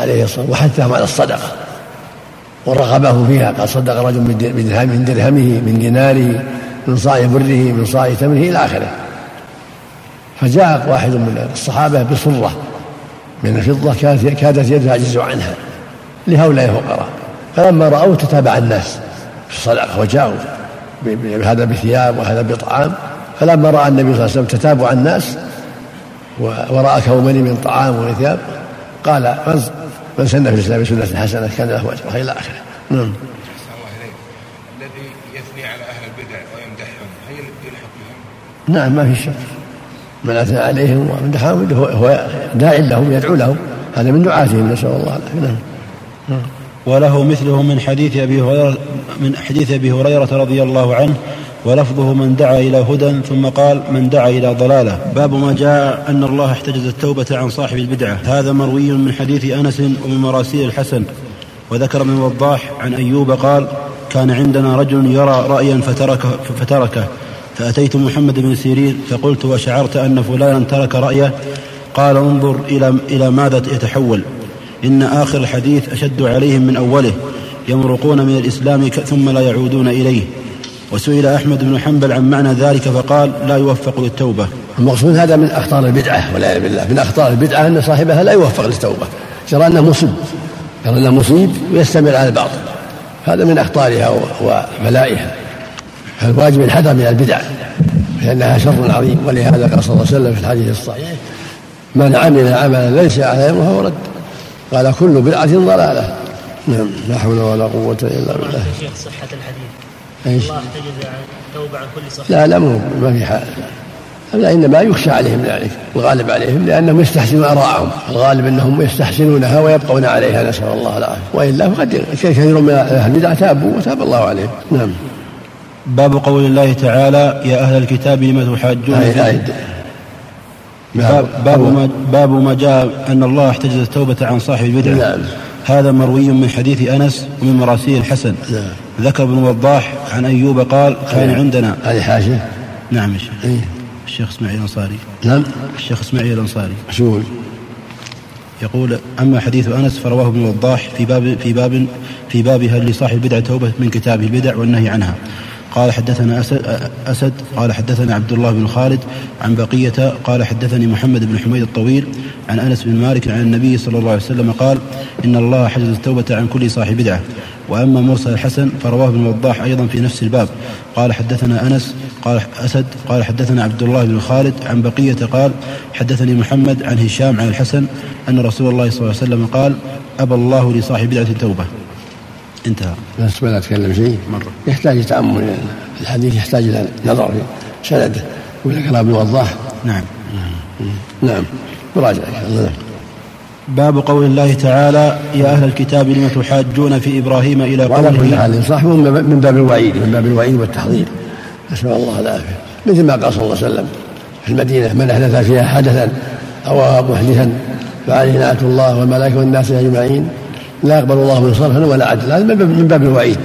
B: عليه الصلاه والسلام وحثهم على الصدقه ورغبه فيها قال صدق رجل من درهمه من ديناره من صاع بره من صاع تمره الى اخره فجاء واحد من الصحابه بصره من الفضه كادت يدها يعجز عنها لهؤلاء الفقراء فلما راوه تتابع الناس في الصدقه وجاؤوا هذا بثياب وهذا بطعام فلما راى النبي صلى الله عليه وسلم تتابع الناس وراى كومني من طعام وثياب قال من سن في الاسلام سنه حسنه كان له اجرها الى اخره نعم الذي يثني على اهل البدع ويمدحهم هل يلحق بهم؟ نعم ما في شك من اثنى عليهم ومدحهم هو داع لهم يدعو لهم هذا من دعاتهم نسال الله العافيه
A: نعم وله مثله من حديث أبي هريرة من حديث أبي هريرة رضي الله عنه ولفظه من دعا إلى هدى ثم قال من دعا إلى ضلالة باب ما جاء أن الله احتجز التوبة عن صاحب البدعة هذا مروي من حديث أنس ومن مراسيل الحسن وذكر من وضاح عن أيوب قال كان عندنا رجل يرى رأيا فتركه, فتركه فأتيت محمد بن سيرين فقلت وشعرت أن فلانا ترك رأيه قال انظر إلى, إلى ماذا يتحول إن آخر الحديث أشد عليهم من أوله يمرقون من الإسلام ثم لا يعودون إليه وسئل أحمد بن حنبل عن معنى ذلك فقال لا يوفق للتوبة
B: المقصود هذا من أخطار البدعة والعياذ بالله من أخطار البدعة أن صاحبها لا يوفق للتوبة يرى أنه مصيب يرى أنه مصيب ويستمر على الباطل هذا من أخطارها وبلائها فالواجب الحذر من البدع لأنها شر عظيم ولهذا قال صلى الله عليه وسلم في الحديث الصحيح من عمل عملا ليس عليه أمره فهو رد قال كل بدعة ضلالة نعم لا حول ولا قوة إلا بالله شيخ صحة الحديث ايش؟ الله احتجز التوبة عن كل صحة لا لا مو ما في حال لا انما يخشى عليهم ذلك الغالب عليهم لانهم يستحسنون اراءهم الغالب انهم يستحسنونها ويبقون عليها نسال الله العافيه والا فقد كثير من اهل البدع تابوا وتاب الله عليهم نعم
A: باب قول الله تعالى يا اهل الكتاب لم تحاجون نعم. باب, باب, ما باب ما جاء أن الله احتجز التوبة عن صاحب البدعة نعم. هذا مروي من حديث أنس ومن مراسيل الحسن نعم. ذكر ابن وضاح عن أيوب قال كان عندنا
B: هذه حاشية
A: نعم إيه؟ الشيخ اسماعيل الأنصاري نعم الشيخ اسماعيل الأنصاري شو يقول أما حديث أنس فرواه ابن وضاح في باب في باب في بابها لصاحب البدعة توبة من كتابه البدع والنهي عنها قال حدثنا أسد, أسد قال حدثنا عبد الله بن خالد عن بقية قال حدثني محمد بن حميد الطويل عن أنس بن مالك عن النبي صلى الله عليه وسلم قال إن الله حجز التوبة عن كل صاحب بدعة وأما مرسل الحسن فرواه ابن وضاح أيضا في نفس الباب قال حدثنا أنس قال أسد قال حدثنا عبد الله بن خالد عن بقية قال حدثني محمد عن هشام عن الحسن أن رسول الله صلى الله عليه وسلم قال أبى الله لصاحب بدعة التوبة
B: انتهى بس لا اتكلم شيء مره يحتاج تامل الحديث يحتاج الى نظر في سنده كلام يوضح نعم نعم
A: مراجعه باب قول الله تعالى يا أهل الكتاب لم تحاجون في إبراهيم إلى قوله وعلى كل
B: حال صاحبه من باب الوعيد من باب الوعيد والتحضير نسأل الله العافية مثل ما قال صلى الله عليه وسلم في المدينة من أحدث فيها حدثا أو محدثا فعليه لعنة الله والملائكة والناس أجمعين لا يقبل الله من صرفا ولا عدلا هذا من باب الوعيد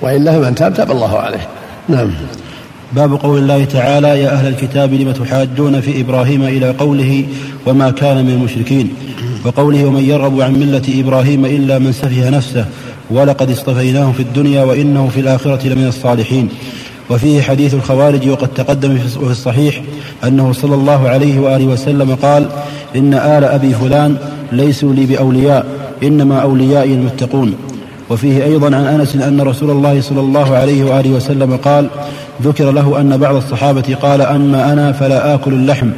B: والا فمن تاب تاب الله عليه نعم
A: باب قول الله تعالى يا أهل الكتاب لم تحاجون في إبراهيم إلى قوله وما كان من المشركين وقوله ومن يرغب عن ملة إبراهيم إلا من سفه نفسه ولقد اصطفيناه في الدنيا وإنه في الآخرة لمن الصالحين وفيه حديث الخوارج وقد تقدم في الصحيح أنه صلى الله عليه وآله وسلم قال إن آل أبي فلان ليسوا لي بأولياء إنما أوليائي المتقون وفيه أيضا عن أنس أن رسول الله صلى الله عليه وآله وسلم قال ذكر له أن بعض الصحابة قال أما أنا فلا آكل اللحم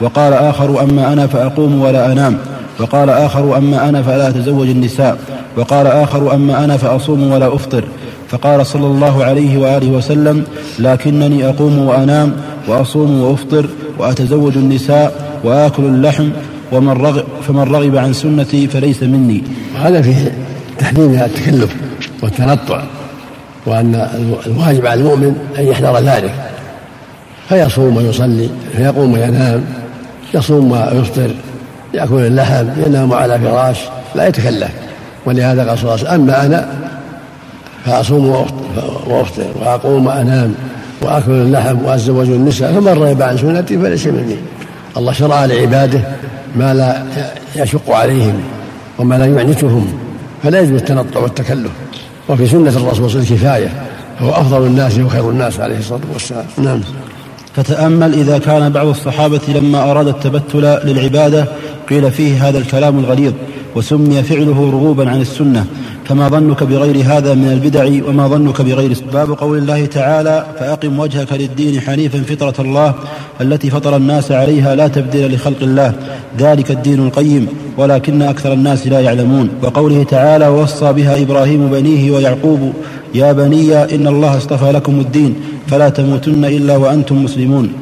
A: وقال آخر أما أنا فأقوم ولا أنام وقال آخر أما أنا فلا أتزوج النساء وقال آخر أما أنا فأصوم ولا أفطر فقال صلى الله عليه وآله وسلم لكنني أقوم وأنام وأصوم وأفطر وأتزوج النساء وآكل اللحم ومن رغب فمن رغب عن سنتي فليس مني
B: وهذا فيه تحذير من التكلف والتنطع وأن الواجب على المؤمن أن يحذر ذلك فيصوم ويصلي فيقوم وينام يصوم ويفطر يأكل اللحم ينام على فراش لا يتكلف ولهذا قال صلى الله عليه وسلم أما أنا فأصوم وأفطر وأقوم وأنام وأكل اللحم وأتزوج النساء فمن رغب عن سنتي فليس مني الله شرع لعباده ما لا يشق عليهم وما لا يعنتهم فلا يجوز التنطع والتكلف وفي سنة الرسول صلى الله عليه كفاية هو أفضل الناس وخير الناس عليه الصلاة والسلام نعم
A: فتأمل إذا كان بعض الصحابة لما أراد التبتل للعبادة قيل فيه هذا الكلام الغليظ وسمي فعله رغوبا عن السنة فما ظنك بغير هذا من البدع وما ظنك بغير باب قول الله تعالى فأقم وجهك للدين حنيفا فطرة الله التي فطر الناس عليها لا تبديل لخلق الله ذلك الدين القيم ولكن أكثر الناس لا يعلمون وقوله تعالى وصى بها إبراهيم بنيه ويعقوب يا بني إن الله اصطفى لكم الدين فلا تموتن إلا وأنتم مسلمون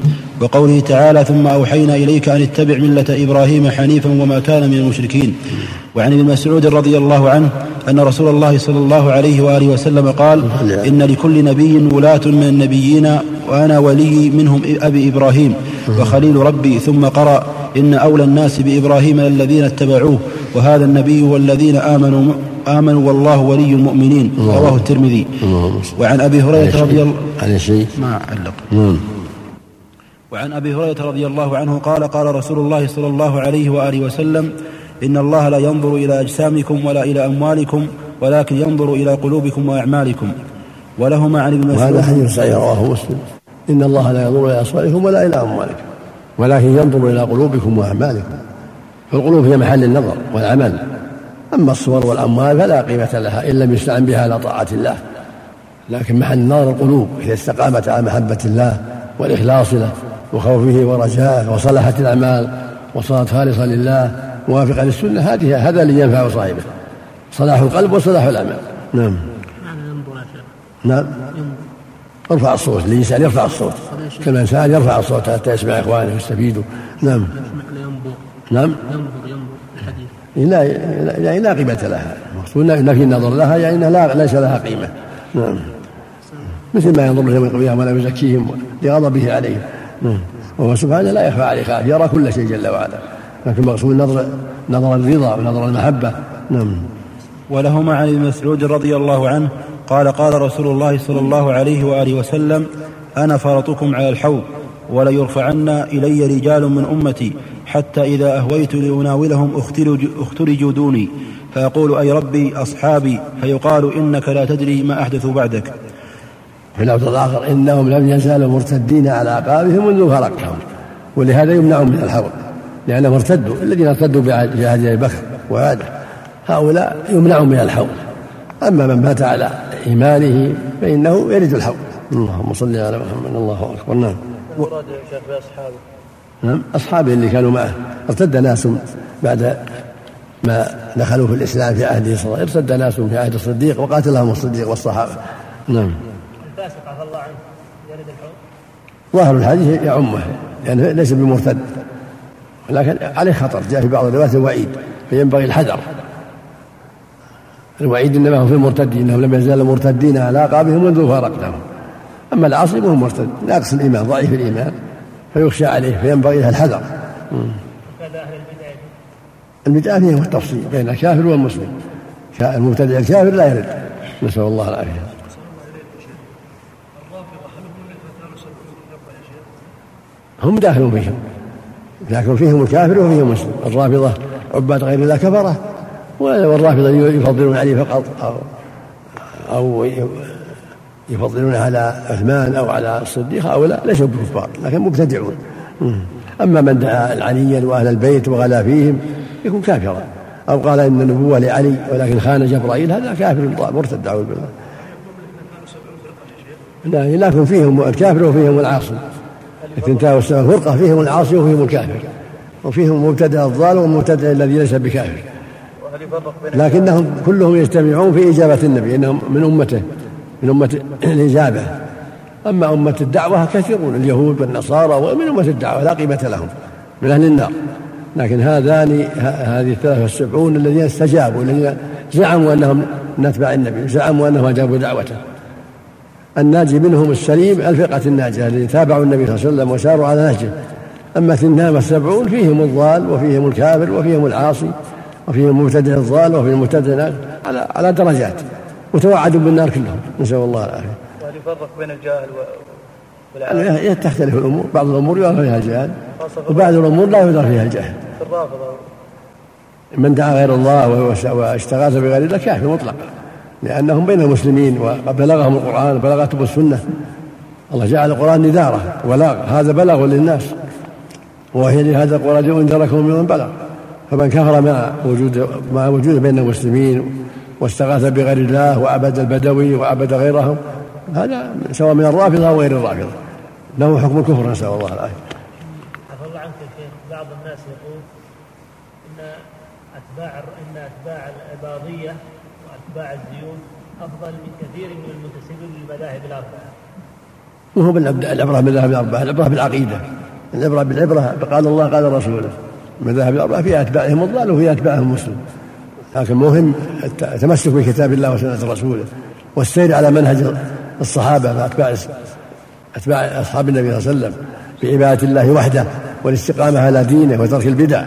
A: وقوله تعالى ثم أوحينا إليك أن اتبع ملة إبراهيم حنيفا وما كان من المشركين وعن ابن مسعود رضي الله عنه أن رسول الله صلى الله عليه وآله وسلم قال إن لكل نبي ولاة من النبيين وأنا ولي منهم أبي إبراهيم وخليل ربي ثم قرأ إن أولى الناس بإبراهيم الذين اتبعوه وهذا النبي والذين آمنوا آمنوا والله ولي المؤمنين رواه الترمذي وعن أبي هريرة رضي الله عن شيء ما علق نعم. وعن أبي هريرة رضي الله عنه قال قال رسول الله صلى الله عليه وآله وسلم إن الله لا ينظر إلى أجسامكم ولا إلى أموالكم ولكن ينظر إلى قلوبكم وأعمالكم ولهما عن ابن مسعود وهذا
B: حديث صحيح رواه مسلم إن الله لا ينظر إلى أصوالكم ولا إلى أموالكم ولكن ينظر إلى قلوبكم وأعمالكم فالقلوب هي محل النظر والعمل أما الصور والأموال فلا قيمة لها إن لم يستعن بها على طاعة الله لكن محل النظر القلوب إذا استقامت على محبة الله والإخلاص له وخوفه ورجائه وصلحت الأعمال وصارت خالصة لله موافقة للسنة هذه هذا اللي ينفع صاحبه صلاح القلب وصلاح الأعمال
C: نعم نعم
B: ارفع الصوت الإنسان يرفع الصوت كما سأل يرفع الصوت حتى يسمع إخوانه ويستفيدوا نعم نعم لا يعني لا قيمة لها المقصود في النظر لها يعني لا ليس لها قيمة نعم مثل ما ينظر لهم قبلهم ولا يزكيهم لغضبه عليهم نعم وهو سبحانه لا يخفى عليه خائف يرى كل شيء جل وعلا لكن المقصود نظر نظر الرضا ونظر المحبة نعم
A: ولهما عن ابن مسعود رضي الله عنه قال قال رسول الله صلى الله عليه وآله وسلم أنا فرطكم على الحوض وليرفعن إلي رجال من أمتي حتى إذا أهويت لأناولهم اخترجوا دوني فأقول أي ربي أصحابي فيقال إنك لا تدري ما أحدث بعدك
B: في اللفظ الآخر إنهم لم يزالوا مرتدين على أعقابهم منذ فرقتهم ولهذا يمنعون من الحوض لأنهم ارتدوا الذين ارتدوا بعهد أبي بكر وعاده هؤلاء يمنعون من الحول أما من مات على إيمانه فإنه يرد الحول اللهم صل على محمد الله أكبر نعم يا بأصحابه نعم أصحابه اللي كانوا معه ارتد ناس بعد ما دخلوا في الإسلام في عهده صلى الله عليه ارتد ناس في عهد الصديق وقاتلهم الصديق والصحابة نعم الفاسق عفى الله عنه يرد الحول ظاهر الحديث يعمه يعني ليس بمرتد ولكن عليه خطر جاء في بعض الروايات الوعيد فينبغي الحذر الوعيد انما هو في المرتدين انهم لم يزالوا مرتدين على اعقابهم منذ فارقتهم اما العاصي فهو مرتد ناقص الايمان ضعيف الايمان فيخشى عليه فينبغي له الحذر البدعه فيها التفصيل بين الكافر والمسلم المبتدع الكافر لا يرد نسال الله العافيه هم داخلون فيهم لكن فيهم الكافر وفيهم المسلم الرافضة عباد غير الله كفرة والرافضة يفضلون علي فقط أو أو يفضلون على عثمان أو على الصديق هؤلاء ليسوا بكفار لكن مبتدعون أما من دعا العلي وأهل البيت وغلا فيهم يكون كافرا أو قال إن النبوة لعلي ولكن خان جبرائيل هذا كافر مرتد أعوذ بالله لكن فيهم الكافر وفيهم العاصي الثنتان والسبع فرقة فيهم العاصي وفيهم الكافر وفيهم المبتدع الضال والمبتدع الذي ليس بكافر لكنهم كلهم يجتمعون في إجابة النبي إنهم من أمته من أمة الإجابة أما أمة الدعوة كثيرون اليهود والنصارى ومن أمة الدعوة لا قيمة لهم من أهل النار لكن هذان هذه الثلاثة والسبعون الذين استجابوا الذين زعموا أنهم من أتباع النبي زعموا أنهم أجابوا دعوته الناجي منهم السليم الفرقة الناجية الذين تابعوا النبي صلى الله عليه وسلم وساروا على نهجه أما اثنان السبعون فيهم الضال وفيهم الكافر وفيهم العاصي وفيهم المبتدع الضال وفيهم المبتدع على على درجات وتوعدوا بالنار كلهم نسأل الله العافية. يفرق بين الجاهل والعالم. تختلف الأمور بعض الأمور يظهر فيها الجهل وبعض الأمور لا يظهر فيها الجهل. الرافضة من دعا غير الله واستغاث بغير الله كافر مطلق. لأنهم بين المسلمين وبلغهم القرآن بلغتهم السنة الله جعل القرآن نذارة بلاغ هذا بلغ للناس وهي لهذا القرآن أنذركم من بلغ فمن كفر مع وجود ما وجود بين المسلمين واستغاث بغير الله وعبد البدوي وعبد غيرهم هذا سواء من الرافضة أو غير الرافضة له حكم الكفر نسأل الله العافية
C: عفى الله عنك شيخ بعض الناس يقول أن أتباع أن أتباع الإباضية اتباع الزيوت أفضل من كثير من
B: المنتسبين للمذاهب الأربعة وهو
C: بالعبرة
B: بالمذاهب الأربعة العبرة بالعقيدة العبرة بالعبرة قال الله قال رسوله المذاهب الأربعة فيها أتباعهم الضال وفيها أتباعهم مسلم لكن مهم التمسك بكتاب الله وسنة رسوله والسير على منهج الصحابة وأتباع أتباع أصحاب النبي صلى الله عليه وسلم بعبادة الله وحده والاستقامة على دينه وترك البدع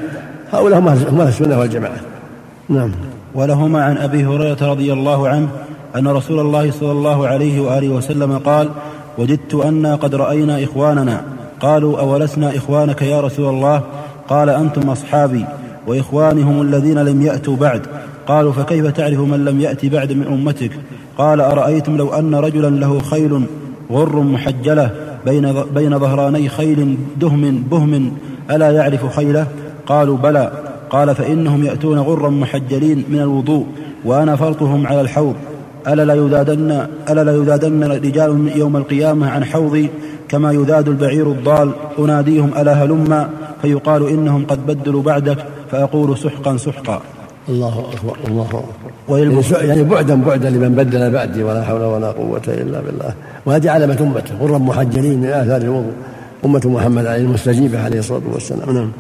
B: هؤلاء هم أهل السنة والجماعة
A: نعم ولهما عن أبي هريرة رضي الله عنه أن رسول الله صلى الله عليه وآله وسلم قال وجدت أنا قد رأينا إخواننا قالوا أولسنا إخوانك يا رسول الله قال أنتم أصحابي وإخواني هم الذين لم يأتوا بعد قالوا فكيف تعرف من لم يأتي بعد من أمتك قال أرأيتم لو أن رجلا له خيل غر محجلة بين, بين ظهراني خيل دهم بهم ألا يعرف خيله قالوا بلى قال فإنهم يأتون غرا محجلين من الوضوء وأنا فرطهم على الحوض ألا لا يذادن ألا لا يذادن رجال يوم القيامة عن حوضي كما يذاد البعير الضال أناديهم ألا هلما فيقال إنهم قد بدلوا بعدك فأقول سحقا سحقا
B: الله أكبر الله أكبر يعني, يعني بعدا بعدا لمن بدل بعدي ولا حول ولا قوة إلا بالله وهذه علامة أمته غرا محجلين من آثار الوضوء أمة محمد عليه المستجيبة عليه الصلاة والسلام نعم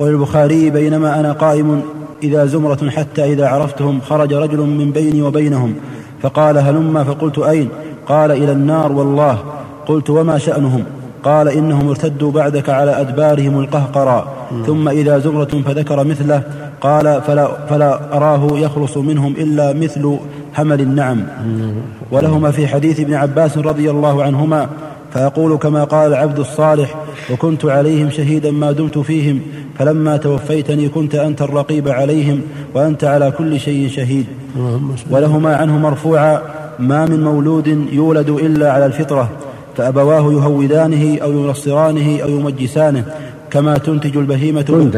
A: وللبخاري بينما أنا قائم إذا زمرة حتى إذا عرفتهم خرج رجل من بيني وبينهم فقال هلما فقلت أين قال إلى النار والله قلت وما شأنهم قال إنهم ارتدوا بعدك على أدبارهم القهقرى ثم إذا زمرة فذكر مثله قال فلا, فلا أراه يخلص منهم إلا مثل همل النعم ولهما في حديث ابن عباس رضي الله عنهما فأقول كما قال العبد الصالح وكنت عليهم شهيدا ما دمت فيهم فلما توفيتني كنت أنت الرقيب عليهم وأنت على كل شيء شهيد ولهما عنه مرفوعا ما من مولود يولد إلا على الفطرة فأبواه يهودانه أو ينصرانه أو يمجسانه كما تنتج البهيمة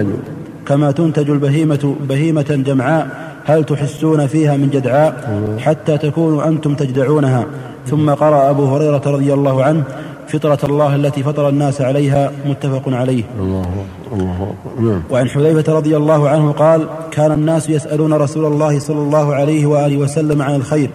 A: كما تنتج البهيمة بهيمة جمعاء هل تحسون فيها من جدعاء حتى تكونوا أنتم تجدعونها ثم قرأ أبو هريرة رضي الله عنه فطرة الله التي فطر الناس عليها متفق عليه الله الله نعم وعن حذيفة رضي الله عنه قال كان الناس يسألون رسول الله صلى الله عليه وآله وسلم عن الخير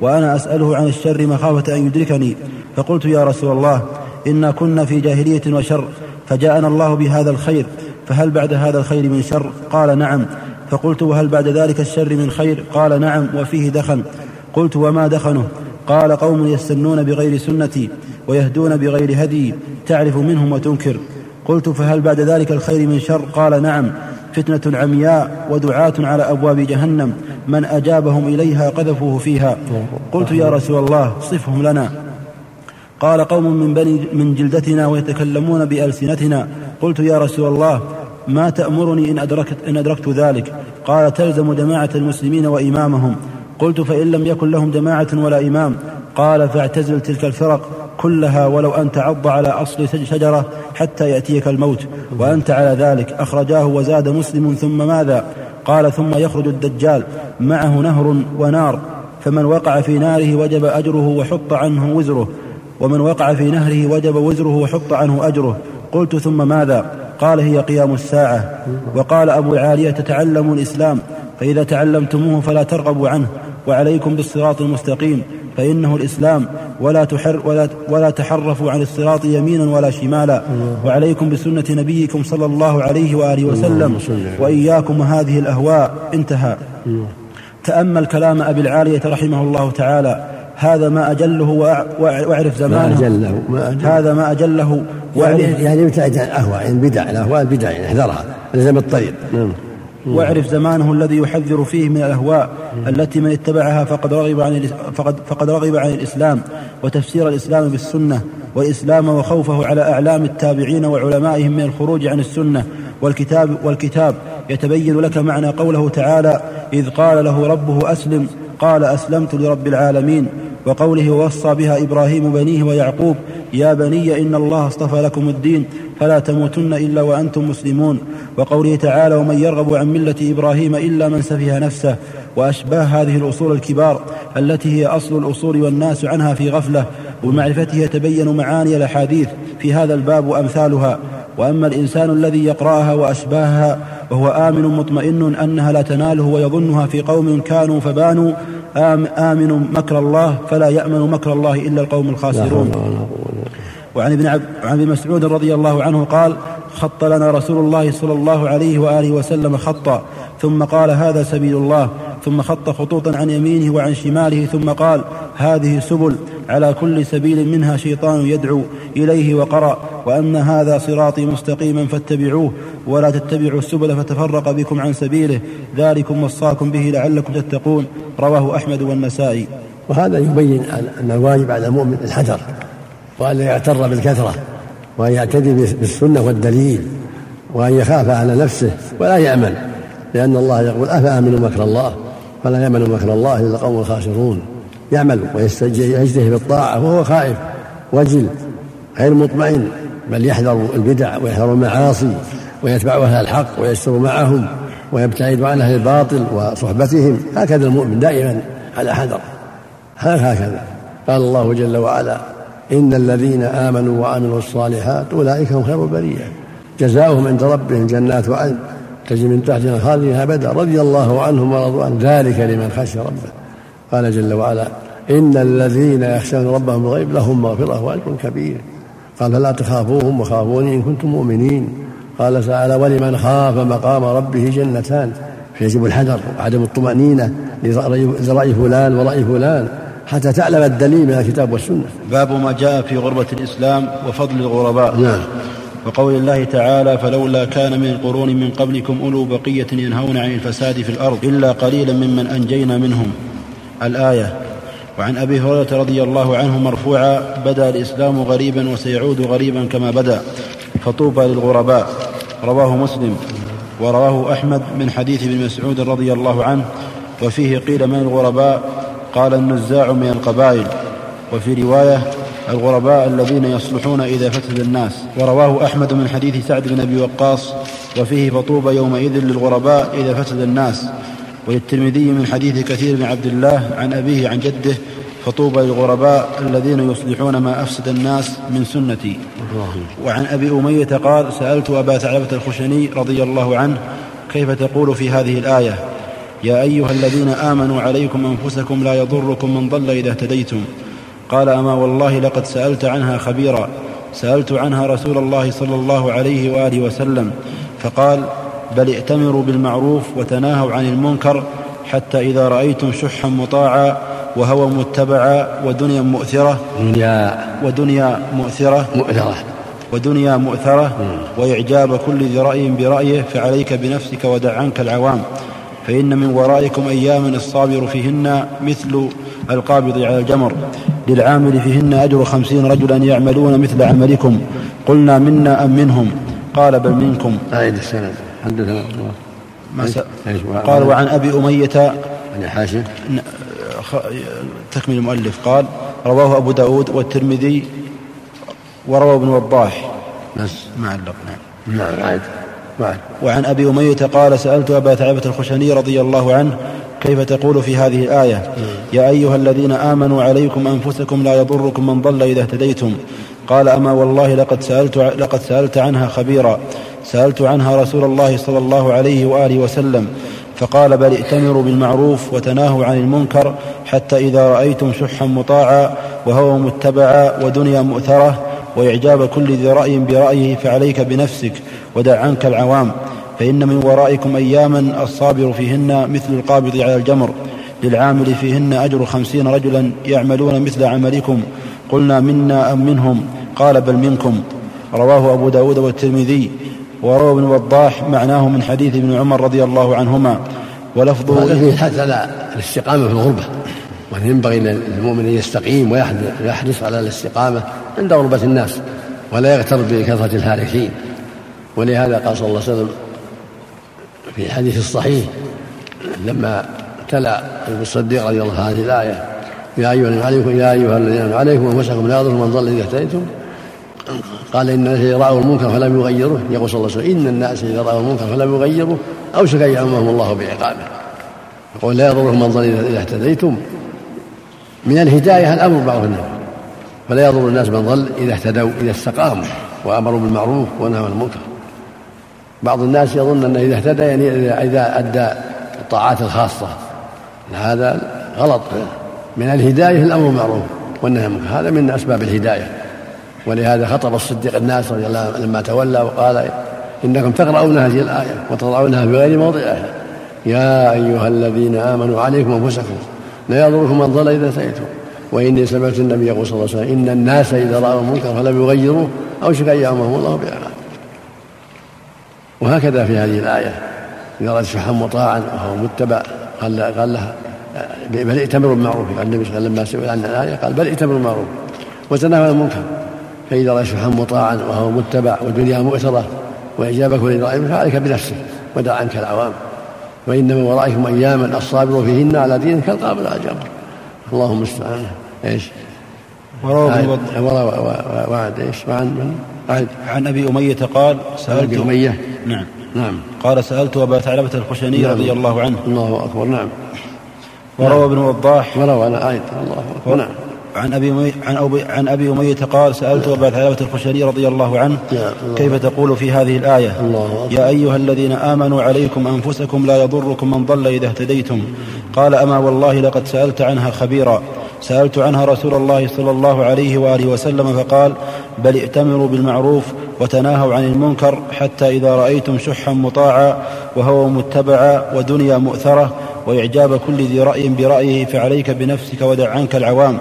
A: وأنا أسأله عن الشر مخافة أن يدركني فقلت يا رسول الله إنا كنا في جاهلية وشر فجاءنا الله بهذا الخير فهل بعد هذا الخير من شر قال نعم فقلت وهل بعد ذلك الشر من خير قال نعم وفيه دخن قلت وما دخنه قال قوم يستنون بغير سنتي ويهدون بغير هدي تعرف منهم وتنكر قلت فهل بعد ذلك الخير من شر قال نعم فتنة عمياء ودعاة على أبواب جهنم من أجابهم إليها قذفوه فيها قلت يا رسول الله صفهم لنا قال قوم من, بني من جلدتنا ويتكلمون بألسنتنا قلت يا رسول الله ما تأمرني إن أدركت, إن أدركت ذلك قال تلزم جماعة المسلمين وإمامهم قلت فإن لم يكن لهم جماعة ولا إمام قال فاعتزل تلك الفرق كلها ولو أن تعض على أصل شجرة حتى يأتيك الموت وأنت على ذلك أخرجاه وزاد مسلم ثم ماذا قال ثم يخرج الدجال معه نهر ونار فمن وقع في ناره وجب أجره وحط عنه وزره ومن وقع في نهره وجب وزره وحط عنه أجره قلت ثم ماذا قال هي قيام الساعة وقال أبو العالية تتعلموا الإسلام فإذا تعلمتموه فلا ترغبوا عنه وعليكم بالصراط المستقيم فإنه الإسلام ولا, تحر ولا, ولا تحرفوا عن الصراط يمينا ولا شمالا وعليكم بسنة نبيكم صلى الله عليه وآله وسلم وإياكم وهذه الأهواء انتهى تأمل كلام أبي العالية رحمه الله تعالى هذا ما أجله واعرف زمانه ما أجله ما أجله هذا ما أجله
B: يعني واعرف يعني ابتعد الأهواء يعني البدع الأهواء البدع يعني احذرها
A: لزم
B: الطريق نعم
A: واعرف زمانه الذي يحذر فيه من الاهواء التي من اتبعها فقد رغب عن فقد فقد رغب عن الاسلام وتفسير الاسلام بالسنه والاسلام وخوفه على اعلام التابعين وعلمائهم من الخروج عن السنه والكتاب والكتاب يتبين لك معنى قوله تعالى اذ قال له ربه اسلم قال اسلمت لرب العالمين وقوله وصى بها إبراهيم بنيه ويعقوب يا بني إن الله اصطفى لكم الدين فلا تموتن إلا وأنتم مسلمون وقوله تعالى ومن يرغب عن ملة إبراهيم إلا من سفه نفسه وأشباه هذه الأصول الكبار التي هي أصل الأصول والناس عنها في غفلة ومعرفته يتبين معاني الأحاديث في هذا الباب وأمثالها وأما الإنسان الذي يقرأها وأشباهها وهو آمن مطمئن أنها لا تناله ويظنها في قوم كانوا فبانوا آمنوا مكر الله فلا يأمن مكر الله إلا القوم الخاسرون وعن ابن عبد وعن ابن مسعود رضي الله عنه قال خط لنا رسول الله صلى الله عليه وآله وسلم خطا ثم قال هذا سبيل الله ثم خط خطوطا عن يمينه وعن شماله ثم قال هذه سبل على كل سبيل منها شيطان يدعو إليه وقرأ وأن هذا صراطي مستقيما فاتبعوه ولا تتبعوا السبل فتفرق بكم عن سبيله ذلكم وصاكم به لعلكم تتقون رواه أحمد والنسائي
B: وهذا يبين أن الواجب على المؤمن الحذر لا يعتر بالكثرة وأن يعتدي بالسنة والدليل وأن يخاف على نفسه ولا يأمن لأن الله يقول أفأمنوا مكر الله فلا يأمن مكر الله إلا القوم الخاسرون يعمل ويجتهد بالطاعة وهو خائف وجل غير مطمئن بل يحذر البدع ويحذر المعاصي ويتبع أهل الحق ويستر معهم ويبتعد عن أهل الباطل وصحبتهم هكذا المؤمن دائما على حذر هكذا قال الله جل وعلا إن الذين آمنوا وعملوا الصالحات أولئك هم خير البرية جزاؤهم عند ربهم جنات عدن تجري من تحتها خالدها أبدا رضي الله عنهم ورضوا عنه ذلك لمن خشي ربه قال جل وعلا إن الذين يخشون ربهم الغيب لهم مغفرة وأجر كبير قال فلا تخافوهم وخافوني إن كنتم مؤمنين قال تعالى ولمن خاف مقام ربه جنتان فيجب الحذر وعدم الطمأنينة لرأي فلان ورأي فلان حتى تعلم الدليل من الكتاب والسنة
A: باب ما جاء في غربة الإسلام وفضل الغرباء نعم وقول الله تعالى فلولا كان من القرون من قبلكم أولو بقية ينهون عن الفساد في الأرض إلا قليلا ممن أنجينا منهم الآية وعن أبي هريرة رضي الله عنه مرفوعا بدأ الإسلام غريبا وسيعود غريبا كما بدأ فطوبى للغرباء رواه مسلم ورواه أحمد من حديث ابن مسعود رضي الله عنه وفيه قيل من الغرباء قال النزاع من القبائل وفي رواية الغرباء الذين يصلحون إذا فسد الناس ورواه أحمد من حديث سعد بن أبي وقاص وفيه فطوبى يومئذ للغرباء إذا فسد الناس وللترمذي من حديث كثير بن عبد الله عن أبيه عن جده فطوبى للغرباء الذين يصلحون ما أفسد الناس من سنتي وعن أبي أمية قال سألت أبا ثعلبة الخشني رضي الله عنه كيف تقول في هذه الآية يا أيها الذين آمنوا عليكم أنفسكم لا يضركم من ضل إذا اهتديتم قال أما والله لقد سألت عنها خبيرا سألت عنها رسول الله صلى الله عليه وآله وسلم فقال بل ائتمروا بالمعروف وتناهوا عن المنكر حتى إذا رأيتم شحا مطاعا وهوى متبعا ودنيا مؤثرة دنيا ودنيا مؤثرة مؤثرة ودنيا مؤثرة وإعجاب كل ذي رأي برأيه فعليك بنفسك ودع عنك العوام فإن من ورائكم أياما الصابر فيهن مثل القابض على الجمر للعامل فيهن أجر خمسين رجلا يعملون مثل عملكم قلنا منا أم منهم قال بل منكم آية السند حدثنا قال وعن أبي أمية عن حاشية تكمل المؤلف قال رواه أبو داود والترمذي وروى ابن وضاح بس ما علق نعم نعم وعن أبي أمية قال سألت أبا ثعبه الخشني رضي الله عنه كيف تقول في هذه الآية يا أيها الذين آمنوا عليكم أنفسكم لا يضركم من ضل إذا اهتديتم قال أما والله لقد سألت, لقد سألت عنها خبيرا سألت عنها رسول الله صلى الله عليه وآله وسلم فقال بل ائتمروا بالمعروف وتناهوا عن المنكر حتى إذا رأيتم شحا مطاعا وهوى متبعا ودنيا مؤثرة وإعجاب كل ذي رأي برأيه فعليك بنفسك ودع عنك العوام فإن من ورائكم أياما الصابر فيهن مثل القابض على الجمر للعامل فيهن أجر خمسين رجلا يعملون مثل عملكم قلنا منا أم منهم قال بل منكم رواه أبو داود والترمذي وروى ابن وضاح معناه من حديث ابن عمر رضي الله عنهما
B: ولفظه هذا فيه حث على الاستقامة في الغربة وأن ينبغي للمؤمن أن يستقيم ويحرص على الاستقامة عند غربة الناس ولا يغتر بكثرة الهالكين ولهذا قال صلى الله عليه وسلم في الحديث الصحيح لما تلا الصديق رضي الله عنه هذه الآية يا أيها الذين عليكم يا أيها الذين عليكم أنفسكم لا يضركم من ضل إذا اهتديتم قال إن الناس إذا رأوا المنكر فلم يغيره يقول صلى الله عليه وسلم إن الناس إذا رأوا المنكر فلم يغيره أوشك أن يعمهم الله بعقابه يقول لا يضرهم من ضل إذا اهتديتم من الهداية الأمر بعض الناس فلا يضر الناس من ضل إذا اهتدوا إذا استقاموا وأمروا بالمعروف ونهوا عن المنكر بعض الناس يظن أنه إذا اهتدى يعني إذا أدى الطاعات الخاصة هذا غلط من الهداية الأمر بالمعروف والنهي عن المنكر هذا من أسباب الهداية ولهذا خطب الصديق الناس رضي الله عنه لما تولى وقال انكم تقرؤون هذه الايه وتضعونها في غير موضعها يا ايها الذين امنوا عليكم انفسكم لا يضركم من ضل اذا سئتم واني سمعت النبي يقول صلى الله عليه وسلم ان الناس اذا راوا المنكر فلم يغيروه او شك ان يامرهم الله باعاقه وهكذا في هذه الايه اذا رايت شحا مطاعا وهو متبع قال قال لها بل ائتمروا بالمعروف قال النبي صلى الله عليه وسلم لما سئل عن الايه قال بل ائتمروا بالمعروف وتناهوا عن المنكر فإذا رأى شحا مطاعا وهو متبع والدنيا مؤثرة وإجابك للرأي فعليك بنفسك ودع عنك العوام وإن من ورائكم أياما الصابر فيهن على دينك القابل على الجبر اللهم المستعان ايش؟ وروى
A: وعد ايش؟ وعن من؟ عن ابي اميه قال سالت ابي اميه نعم نعم قال سالت ابا ثعلبه الخشني نعم. رضي الله عنه الله اكبر نعم وروى نعم. ابن وضاح وروى انا عيد الله اكبر نعم عن أبي عن أبي عن أبي أمية قال سألت أبا ثعلبة الخشني رضي الله عنه كيف تقول في هذه الآية يا أيها الذين آمنوا عليكم أنفسكم لا يضركم من ضل إذا اهتديتم قال أما والله لقد سألت عنها خبيرا سألت عنها رسول الله صلى الله عليه وآله وسلم فقال بل ائتمروا بالمعروف وتناهوا عن المنكر حتى إذا رأيتم شحا مطاعا وهوى متبعا ودنيا مؤثرة وإعجاب كل ذي رأي برأيه فعليك بنفسك ودع عنك العوام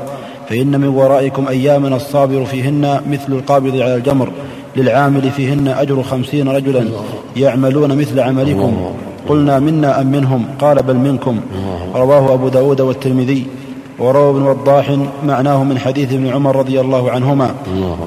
A: فإن من ورائكم أياما الصابر فيهن مثل القابض على الجمر للعامل فيهن أجر خمسين رجلا يعملون مثل عملكم قلنا منا أم منهم قال بل منكم رواه أبو داود والترمذي وروى ابن وضاح معناه من حديث ابن عمر رضي الله عنهما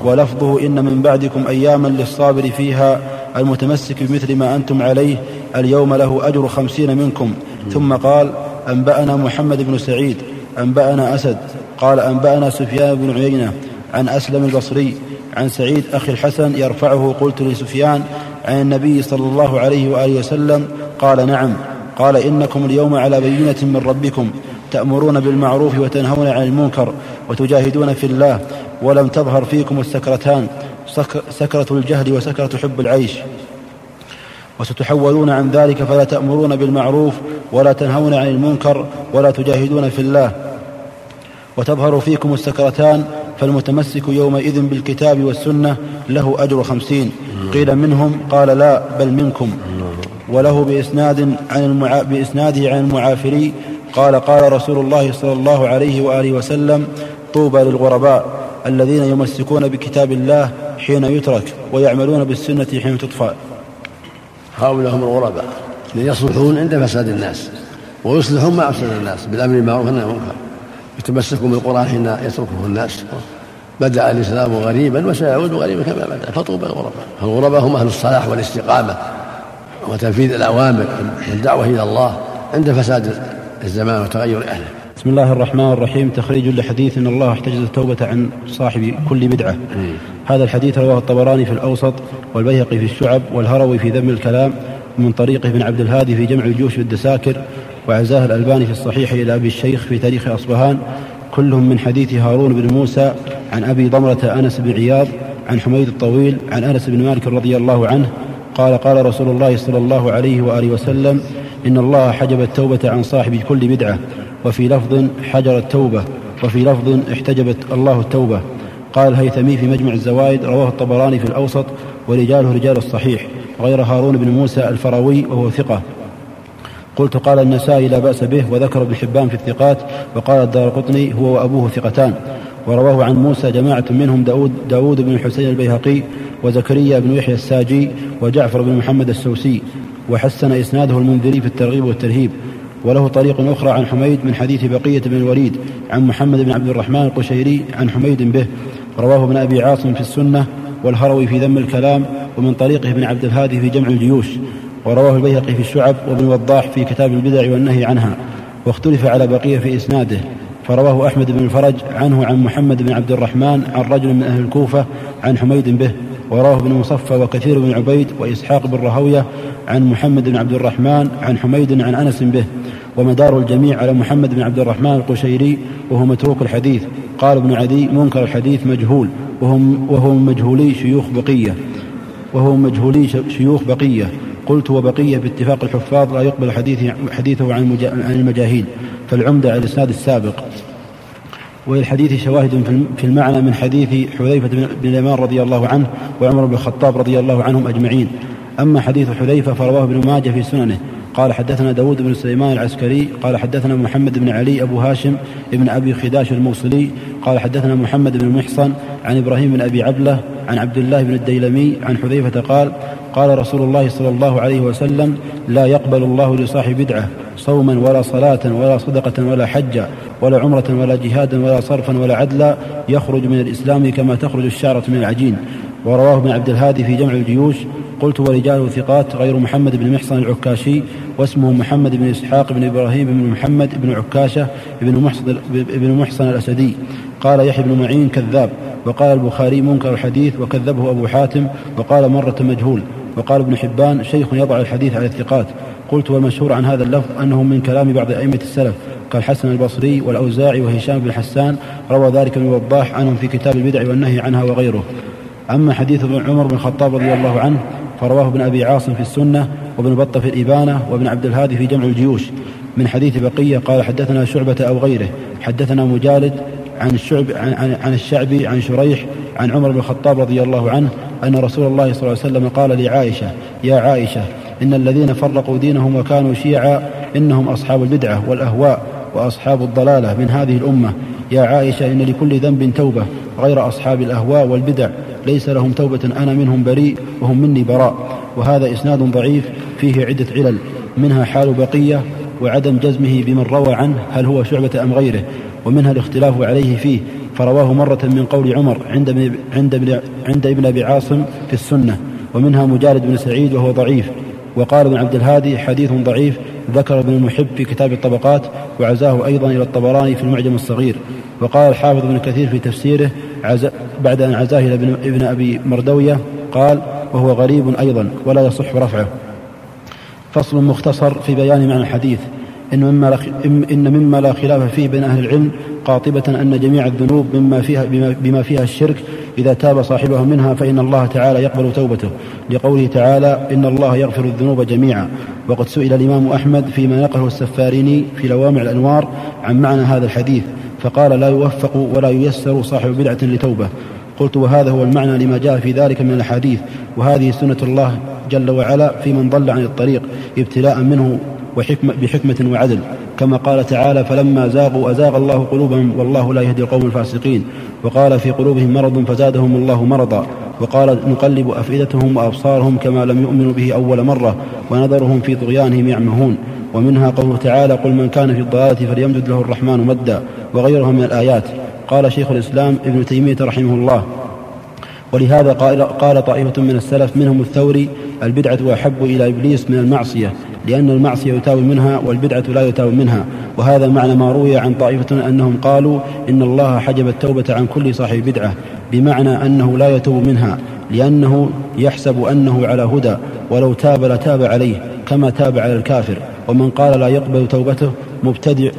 A: ولفظه إن من بعدكم أياما للصابر فيها المتمسك بمثل ما أنتم عليه اليوم له أجر خمسين منكم ثم قال أنبأنا محمد بن سعيد أنبأنا أسد قال أنبأنا سفيان بن عيينة عن أسلم البصري عن سعيد أخي الحسن يرفعه قلت لسفيان عن النبي صلى الله عليه وآله وسلم قال نعم قال إنكم اليوم على بينة من ربكم تأمرون بالمعروف وتنهون عن المنكر وتجاهدون في الله ولم تظهر فيكم السكرتان سكرة الجهل وسكرة حب العيش وستحولون عن ذلك فلا تأمرون بالمعروف ولا تنهون عن المنكر ولا تجاهدون في الله وتظهر فيكم السكرتان فالمتمسك يومئذ بالكتاب والسنة له أجر خمسين قيل منهم قال لا بل منكم وله بإسناد عن المع... بإسناده عن المعافري قال قال رسول الله صلى الله عليه وآله وسلم طوبى للغرباء الذين يمسكون بكتاب الله حين يترك ويعملون بالسنة حين تطفى
B: هؤلاء هم الغرباء يصلحون عند فساد الناس ويصلحون ما أفسد الناس بالأمر المعروف والنهي عن المنكر يتمسكون بالقرآن حين يتركه الناس بدأ الإسلام غريبا وسيعود غريبا كما بدأ فطوبى الغرباء فالغرباء هم أهل الصلاح والاستقامة وتنفيذ الأوامر والدعوة إلى الله عند فساد الزمان وتغير أهله
A: بسم الله الرحمن الرحيم تخريج لحديث ان الله احتجز التوبه عن صاحب كل بدعه. إيه. هذا الحديث رواه الطبراني في الاوسط والبيهقي في الشعب والهروي في ذم الكلام من طريق ابن عبد الهادي في جمع الجيوش بالدساكر وعزاه الألباني في الصحيح إلى أبي الشيخ في تاريخ أصبهان كلهم من حديث هارون بن موسى عن أبي ضمرة أنس بن عياض عن حميد الطويل عن أنس بن مالك رضي الله عنه قال قال رسول الله صلى الله عليه وآله وسلم إن الله حجب التوبة عن صاحب كل بدعة وفي لفظ حجر التوبة وفي لفظ احتجبت الله التوبة قال الهيثمي في مجمع الزوائد رواه الطبراني في الأوسط ورجاله رجال الصحيح غير هارون بن موسى الفروي وهو ثقة قلت قال النسائي لا بأس به وذكر ابن حبان في الثقات وقال الدار قطني هو وأبوه ثقتان ورواه عن موسى جماعة منهم داود, داود بن الحسين البيهقي وزكريا بن يحيى الساجي وجعفر بن محمد السوسي وحسن إسناده المنذري في الترغيب والترهيب وله طريق أخرى عن حميد من حديث بقية بن الوليد عن محمد بن عبد الرحمن القشيري عن حميد به رواه ابن أبي عاصم في السنة والهروي في ذم الكلام ومن طريقه ابن عبد الهادي في جمع الجيوش ورواه البيهقي في الشعب وابن وضاح في كتاب البدع والنهي عنها واختلف على بقية في إسناده فرواه أحمد بن الفرج عنه عن محمد بن عبد الرحمن عن رجل من أهل الكوفة عن حميد به ورواه ابن مصفى وكثير بن عبيد وإسحاق بن رهوية عن محمد بن عبد الرحمن عن حميد عن أنس به ومدار الجميع على محمد بن عبد الرحمن القشيري وهو متروك الحديث قال ابن عدي منكر الحديث مجهول وهم وهو مجهولي شيوخ بقية وهو مجهولي شيوخ بقية قلت وبقي باتفاق الحفاظ لا يقبل حديثه, حديثه عن, عن المجاهيل فالعمدة على الإسناد السابق وللحديث شواهد في المعنى من حديث حذيفة بن اليمان رضي الله عنه وعمر بن الخطاب رضي الله عنهم أجمعين أما حديث حذيفة فرواه ابن ماجه في سننه قال حدثنا داود بن سليمان العسكري قال حدثنا محمد بن علي أبو هاشم بن أبي خداش الموصلي قال حدثنا محمد بن محصن عن إبراهيم بن أبي عبلة عن عبد الله بن الديلمي عن حذيفة قال قال رسول الله صلى الله عليه وسلم لا يقبل الله لصاحب بدعة صوما ولا صلاة ولا صدقة ولا حجة ولا عمرة ولا جهادا ولا صرفا ولا عدلا يخرج من الإسلام كما تخرج الشعرة من العجين ورواه ابن عبد الهادي في جمع الجيوش قلت ورجاله ثقات غير محمد بن محصن العكاشي واسمه محمد بن إسحاق بن إبراهيم بن محمد بن عكاشة بن محصن, بن محصن الأسدي قال يحيى بن معين كذاب وقال البخاري منكر الحديث وكذبه أبو حاتم وقال مرة مجهول وقال ابن حبان شيخ يضع الحديث على الثقات قلت والمشهور عن هذا اللفظ أنه من كلام بعض أئمة السلف كالحسن البصري والأوزاعي وهشام بن حسان روى ذلك من وضاح عنهم في كتاب البدع والنهي عنها وغيره أما حديث ابن عمر بن الخطاب رضي الله عنه فرواه ابن أبي عاصم في السنة وابن بطة في الإبانة وابن عبد الهادي في جمع الجيوش من حديث بقية قال حدثنا شعبة أو غيره حدثنا مجالد عن الشعب عن, عن, عن الشعبي عن شريح عن عمر بن الخطاب رضي الله عنه أن رسول الله صلى الله عليه وسلم قال لعائشة يا عائشة إن الذين فرقوا دينهم وكانوا شيعا إنهم أصحاب البدعة والأهواء وأصحاب الضلالة من هذه الأمة يا عائشة إن لكل ذنب توبة غير أصحاب الأهواء والبدع ليس لهم توبة أنا منهم بريء وهم مني براء وهذا إسناد ضعيف فيه عدة علل منها حال بقية وعدم جزمه بمن روى عنه هل هو شعبة أم غيره ومنها الاختلاف عليه فيه فرواه مرة من قول عمر عند عند عند ابن أبي عاصم في السنة ومنها مجالد بن سعيد وهو ضعيف وقال ابن عبد الهادي حديث ضعيف ذكر ابن المحب في كتاب الطبقات وعزاه أيضا إلى الطبراني في المعجم الصغير وقال الحافظ ابن كثير في تفسيره عز بعد أن عزاه إلى ابن أبي مردوية قال وهو غريب أيضا ولا يصح رفعه فصل مختصر في بيان معنى الحديث إن مما, لا إن مما لا خلاف فيه بين أهل العلم قاطبة أن جميع الذنوب مما فيها بما, بما فيها الشرك إذا تاب صاحبها منها فإن الله تعالى يقبل توبته لقوله تعالى إن الله يغفر الذنوب جميعا وقد سئل الإمام أحمد فيما نقله السفاريني في لوامع الأنوار عن معنى هذا الحديث فقال لا يوفق ولا ييسر صاحب بدعة لتوبة قلت وهذا هو المعنى لما جاء في ذلك من الحديث وهذه سنة الله جل وعلا في من ضل عن الطريق ابتلاء منه وحكمة بحكمة وعدل كما قال تعالى فلما زاغوا أزاغ الله قلوبهم والله لا يهدي القوم الفاسقين وقال في قلوبهم مرض فزادهم الله مرضا وقال نقلب أفئدتهم وأبصارهم كما لم يؤمنوا به أول مرة ونذرهم في طغيانهم يعمهون ومنها قوله تعالى قل من كان في الضلالة فليمدد له الرحمن مدا وغيرها من الآيات قال شيخ الإسلام ابن تيمية رحمه الله ولهذا قال, قال طائفة من السلف منهم الثوري البدعة أحب إلى إبليس من المعصية لأن المعصية يتاب منها والبدعة لا يتاب منها وهذا معنى ما روي عن طائفة أنهم قالوا إن الله حجب التوبة عن كل صاحب بدعة بمعنى أنه لا يتوب منها لأنه يحسب أنه على هدى ولو تاب لتاب عليه كما تاب على الكافر ومن قال لا يقبل توبته مبتدع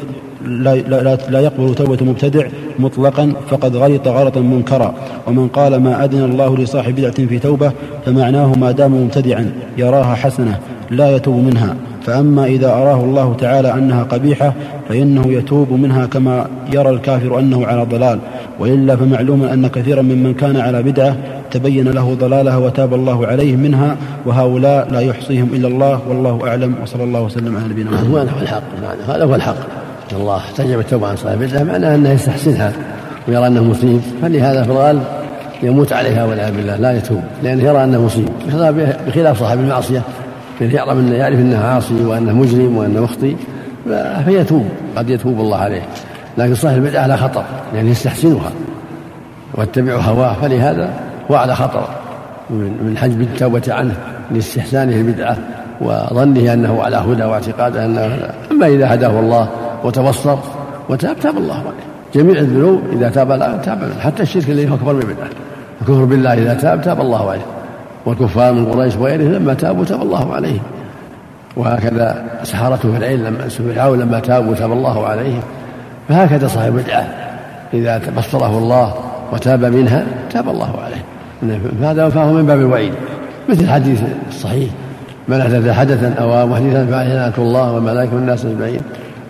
A: لا, لا, لا يقبل توبة مبتدع مطلقا فقد غلط غلطا منكرا ومن قال ما أذن الله لصاحب بدعة في توبة فمعناه ما دام مبتدعا يراها حسنة لا يتوب منها فأما إذا أراه الله تعالى أنها قبيحة فإنه يتوب منها كما يرى الكافر أنه على ضلال وإلا فمعلوم أن كثيرا ممن كان على بدعة تبين له ضلالها وتاب الله عليه منها وهؤلاء لا يحصيهم إلا الله والله أعلم وصلى الله وسلم على نبينا محمد هذا هو الحق هذا هو الحق الله تجب التوبة عن صاحب البدعة معناه أنه يستحسنها ويرى أنه مصيب فلهذا في الغالب يموت عليها والعياذ بالله لا يتوب لأنه يرى أنه مصيب بخلاف صاحب المعصية الذي يعلم أنه يعرف أنه عاصي وأنه مجرم وأنه مخطي فيتوب قد يتوب الله عليه لكن صاحب البدعة على خطر لأنه يستحسنها واتبعوا هواه فلهذا وعلى خطر من حجب التوبة عنه لاستحسانه البدعة وظنه أنه على هدى واعتقاده أنه أما إذا هداه الله وتبصر وتاب تاب الله عليه جميع الذنوب إذا تاب لا تاب حتى الشرك الذي هو أكبر من بدعة الكفر بالله إذا تاب تاب الله عليه والكفار من قريش وغيرهم لما تابوا تاب الله عليهم وهكذا سحرة العين لما فرعون لما تابوا تاب الله عليهم فهكذا صاحب البدعة إذا بصره الله وتاب منها تاب الله عليه نعم. فهذا فهو من باب الوعيد مثل الحديث الصحيح من أحدث حدثا أو محدثا فعليه لعنة الله والملائكة والناس أجمعين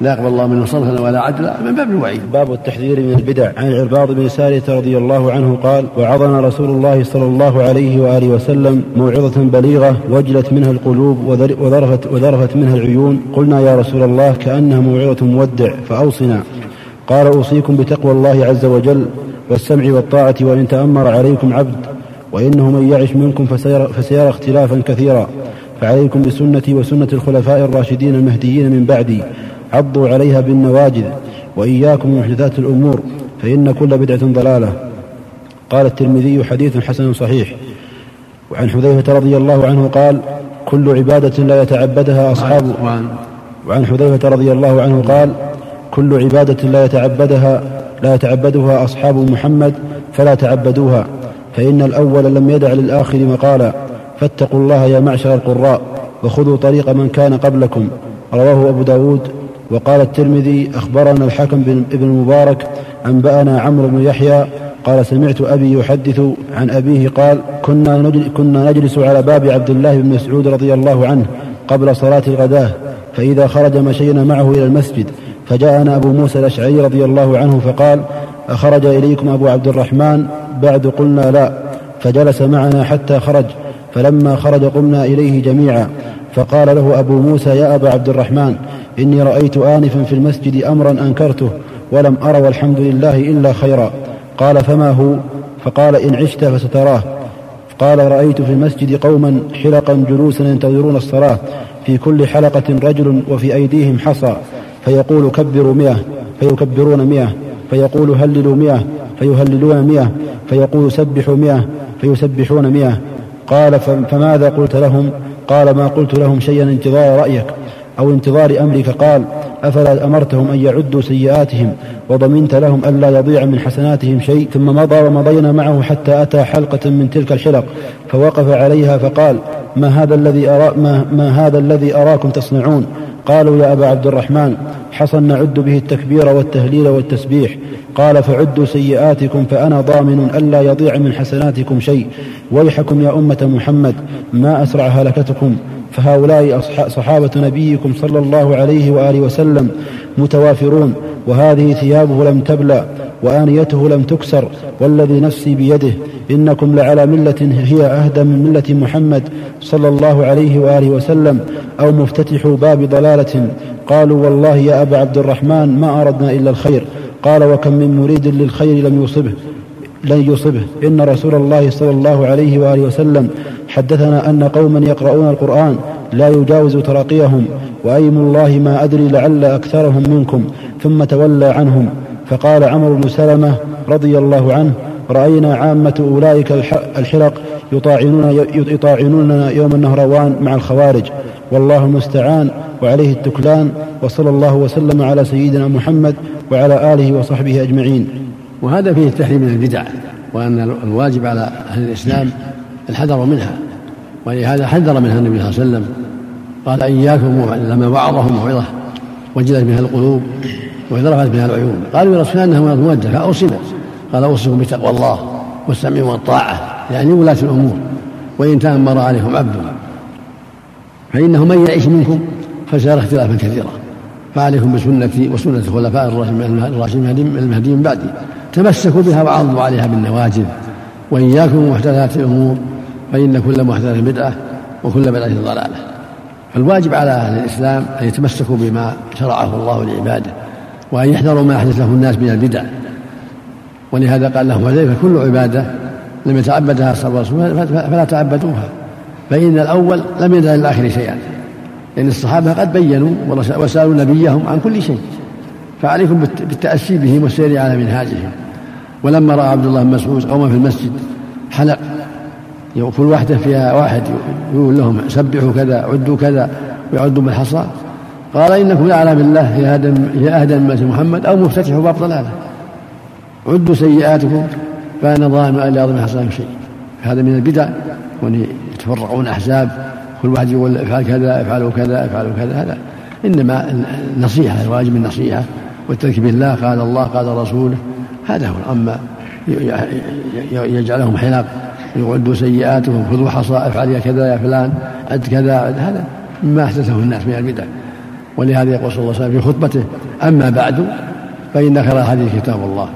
A: لا يقبل الله منه صرفا ولا عدلا من باب الوعيد. باب التحذير من البدع عن العرباض بن سارية رضي الله عنه قال: وعظنا رسول الله صلى الله عليه واله وسلم موعظة بليغة وجلت منها القلوب وذرفت وذرفت منها العيون، قلنا يا رسول الله كأنها موعظة مودع فأوصنا. قال أوصيكم بتقوى الله عز وجل والسمع والطاعة وإن تأمر عليكم عبد وإنه من يعش منكم فسيرى, فسيرى اختلافا كثيرا فعليكم بسنتي وسنة الخلفاء الراشدين المهديين من بعدي عضوا عليها بالنواجذ وإياكم محدثات الأمور فإن كل بدعة ضلالة قال الترمذي حديث حسن صحيح وعن حذيفة رضي الله عنه قال كل عبادة لا يتعبدها أصحاب وعن حذيفة رضي الله عنه قال كل عبادة لا يتعبدها لا يتعبدها أصحاب محمد فلا تعبدوها فإن الأول لم يدع للآخر مقالا فاتقوا الله يا معشر القراء وخذوا طريق من كان قبلكم رواه أبو داود وقال الترمذي أخبرنا الحكم بن المبارك أنبأنا عمرو بن يحيى قال سمعت أبي يحدث عن أبيه قال كنا, كنا نجلس على باب عبد الله بن مسعود رضي الله عنه قبل صلاة الغداة فإذا خرج مشينا معه إلى المسجد فجاءنا أبو موسى الأشعري رضي الله عنه فقال أخرج إليكم أبو عبد الرحمن بعد قلنا لا فجلس معنا حتى خرج فلما خرج قمنا إليه جميعا فقال له أبو موسى يا أبا عبد الرحمن إني رأيت آنفا في المسجد أمرا أنكرته ولم أر والحمد لله إلا خيرا قال فما هو فقال إن عشت فستراه قال رأيت في المسجد قوما حلقا جلوسا ينتظرون الصلاة في كل حلقة رجل وفي أيديهم حصى فيقول كبروا مئة فيكبرون مئة فيقول هللوا مئة فيهللون مئة فيقول سبحوا مئة فيسبحون مئة قال فماذا قلت لهم قال ما قلت لهم شيئا انتظار رأيك أو انتظار أمرك قال أفلا أمرتهم أن يعدوا سيئاتهم وضمنت لهم ألا يضيع من حسناتهم شيء ثم مضى ومضينا معه حتى أتى حلقة من تلك الحلق فوقف عليها فقال ما هذا الذي أرا ما, ما هذا الذي أراكم تصنعون قالوا يا أبا عبد الرحمن حصن نعد به التكبير والتهليل والتسبيح قال فعدوا سيئاتكم فأنا ضامن ألا يضيع من حسناتكم شيء ويحكم يا أمة محمد ما أسرع هلكتكم فهؤلاء صحابة نبيكم صلى الله عليه وآله وسلم متوافرون وهذه ثيابه لم تبلى وآنيته لم تكسر والذي نفسي بيده إنكم لعلى ملة هي أهدى من ملة محمد صلى الله عليه وآله وسلم أو مفتتح باب ضلالة قالوا والله يا أبا عبد الرحمن ما أردنا إلا الخير قال وكم من مريد للخير لم يصبه لن يصبه إن رسول الله صلى الله عليه وآله وسلم حدثنا أن قوما يقرؤون القرآن لا يجاوز تراقيهم وأيم الله ما أدري لعل أكثرهم منكم ثم تولى عنهم فقال عمر بن سلمة رضي الله عنه رأينا عامة أولئك الحرق يطاعنون يطاعنوننا يوم النهروان مع الخوارج والله المستعان وعليه التكلان وصلى الله وسلم على سيدنا محمد وعلى آله وصحبه أجمعين وهذا فيه التحريم من البدع وأن الواجب على أهل الإسلام الحذر منها ولهذا حذر منها النبي صلى الله عليه وسلم قال إياكم لما وعظهم موعظة وجلت بها القلوب وإذا رفعت بها العيون قالوا يا رسول الله أنها مودة فأوصنا قال أوصيكم بتقوى الله والسمع والطاعة يعني ولاة الأمور وإن تأمر عليكم عبد فإنه من يعيش منكم فسيرى اختلافا كثيرا فعليكم بسنتي وسنة الخلفاء الراشدين المهديين من بعدي تمسكوا بها وعضوا عليها بالنواجذ وإياكم محدثات الأمور فإن كل محدثة بدعة وكل بدعة ضلالة فالواجب على أهل الإسلام أن يتمسكوا بما شرعه الله لعباده وأن يحذروا ما أحدث له الناس من البدع ولهذا قال له حذيفة كل عبادة لم يتعبدها الصحابة الرسول فلا تعبدوها فإن الأول لم يدع للآخر شيئا لأن الصحابة قد بينوا وسألوا نبيهم عن كل شيء فعليكم بالتأسي بهم والسير على منهاجهم ولما رأى عبد الله بن مسعود قوما في المسجد حلق كل واحدة فيها واحد يقول لهم سبحوا كذا عدوا كذا ويعدوا بالحصى قال إنكم لعلى بالله يا هذا يا أهدى أمة محمد أو مفتتح باب ضلاله عدوا سيئاتكم فأنا ظالم الا لا حصان شيء هذا من البدع وأن يتفرقون أحزاب كل واحد يقول افعل كذا افعلوا كذا افعلوا كذا هذا إنما النصيحة الواجب النصيحة والترك بالله قال الله قال رسوله هذا هو أما يجعلهم حلاق يعدوا سيئاتهم خذوا حصى افعل يا كذا يا فلان عد كذا عد هذا مما أحدثه الناس من البدع ولهذا يقول صلى الله عليه وسلم في خطبته أما بعد فإن خير هذه كتاب الله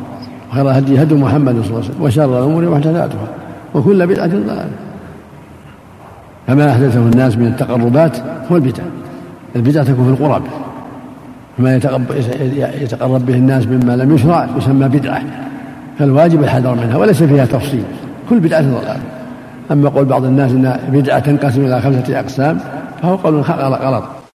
A: وخير الهدي هدي محمد صلى الله عليه وسلم وشر الأمور محدثاتها وكل بدعة ضلالة فما أحدثه الناس من التقربات هو البدع البدع تكون في القرب فما يتقرب به الناس مما لم يشرع يسمى بدعة فالواجب الحذر منها وليس فيها تفصيل كل بدعة ضلالة أما قول بعض الناس أن بدعة تنقسم إلى خمسة أقسام فهو قول غلط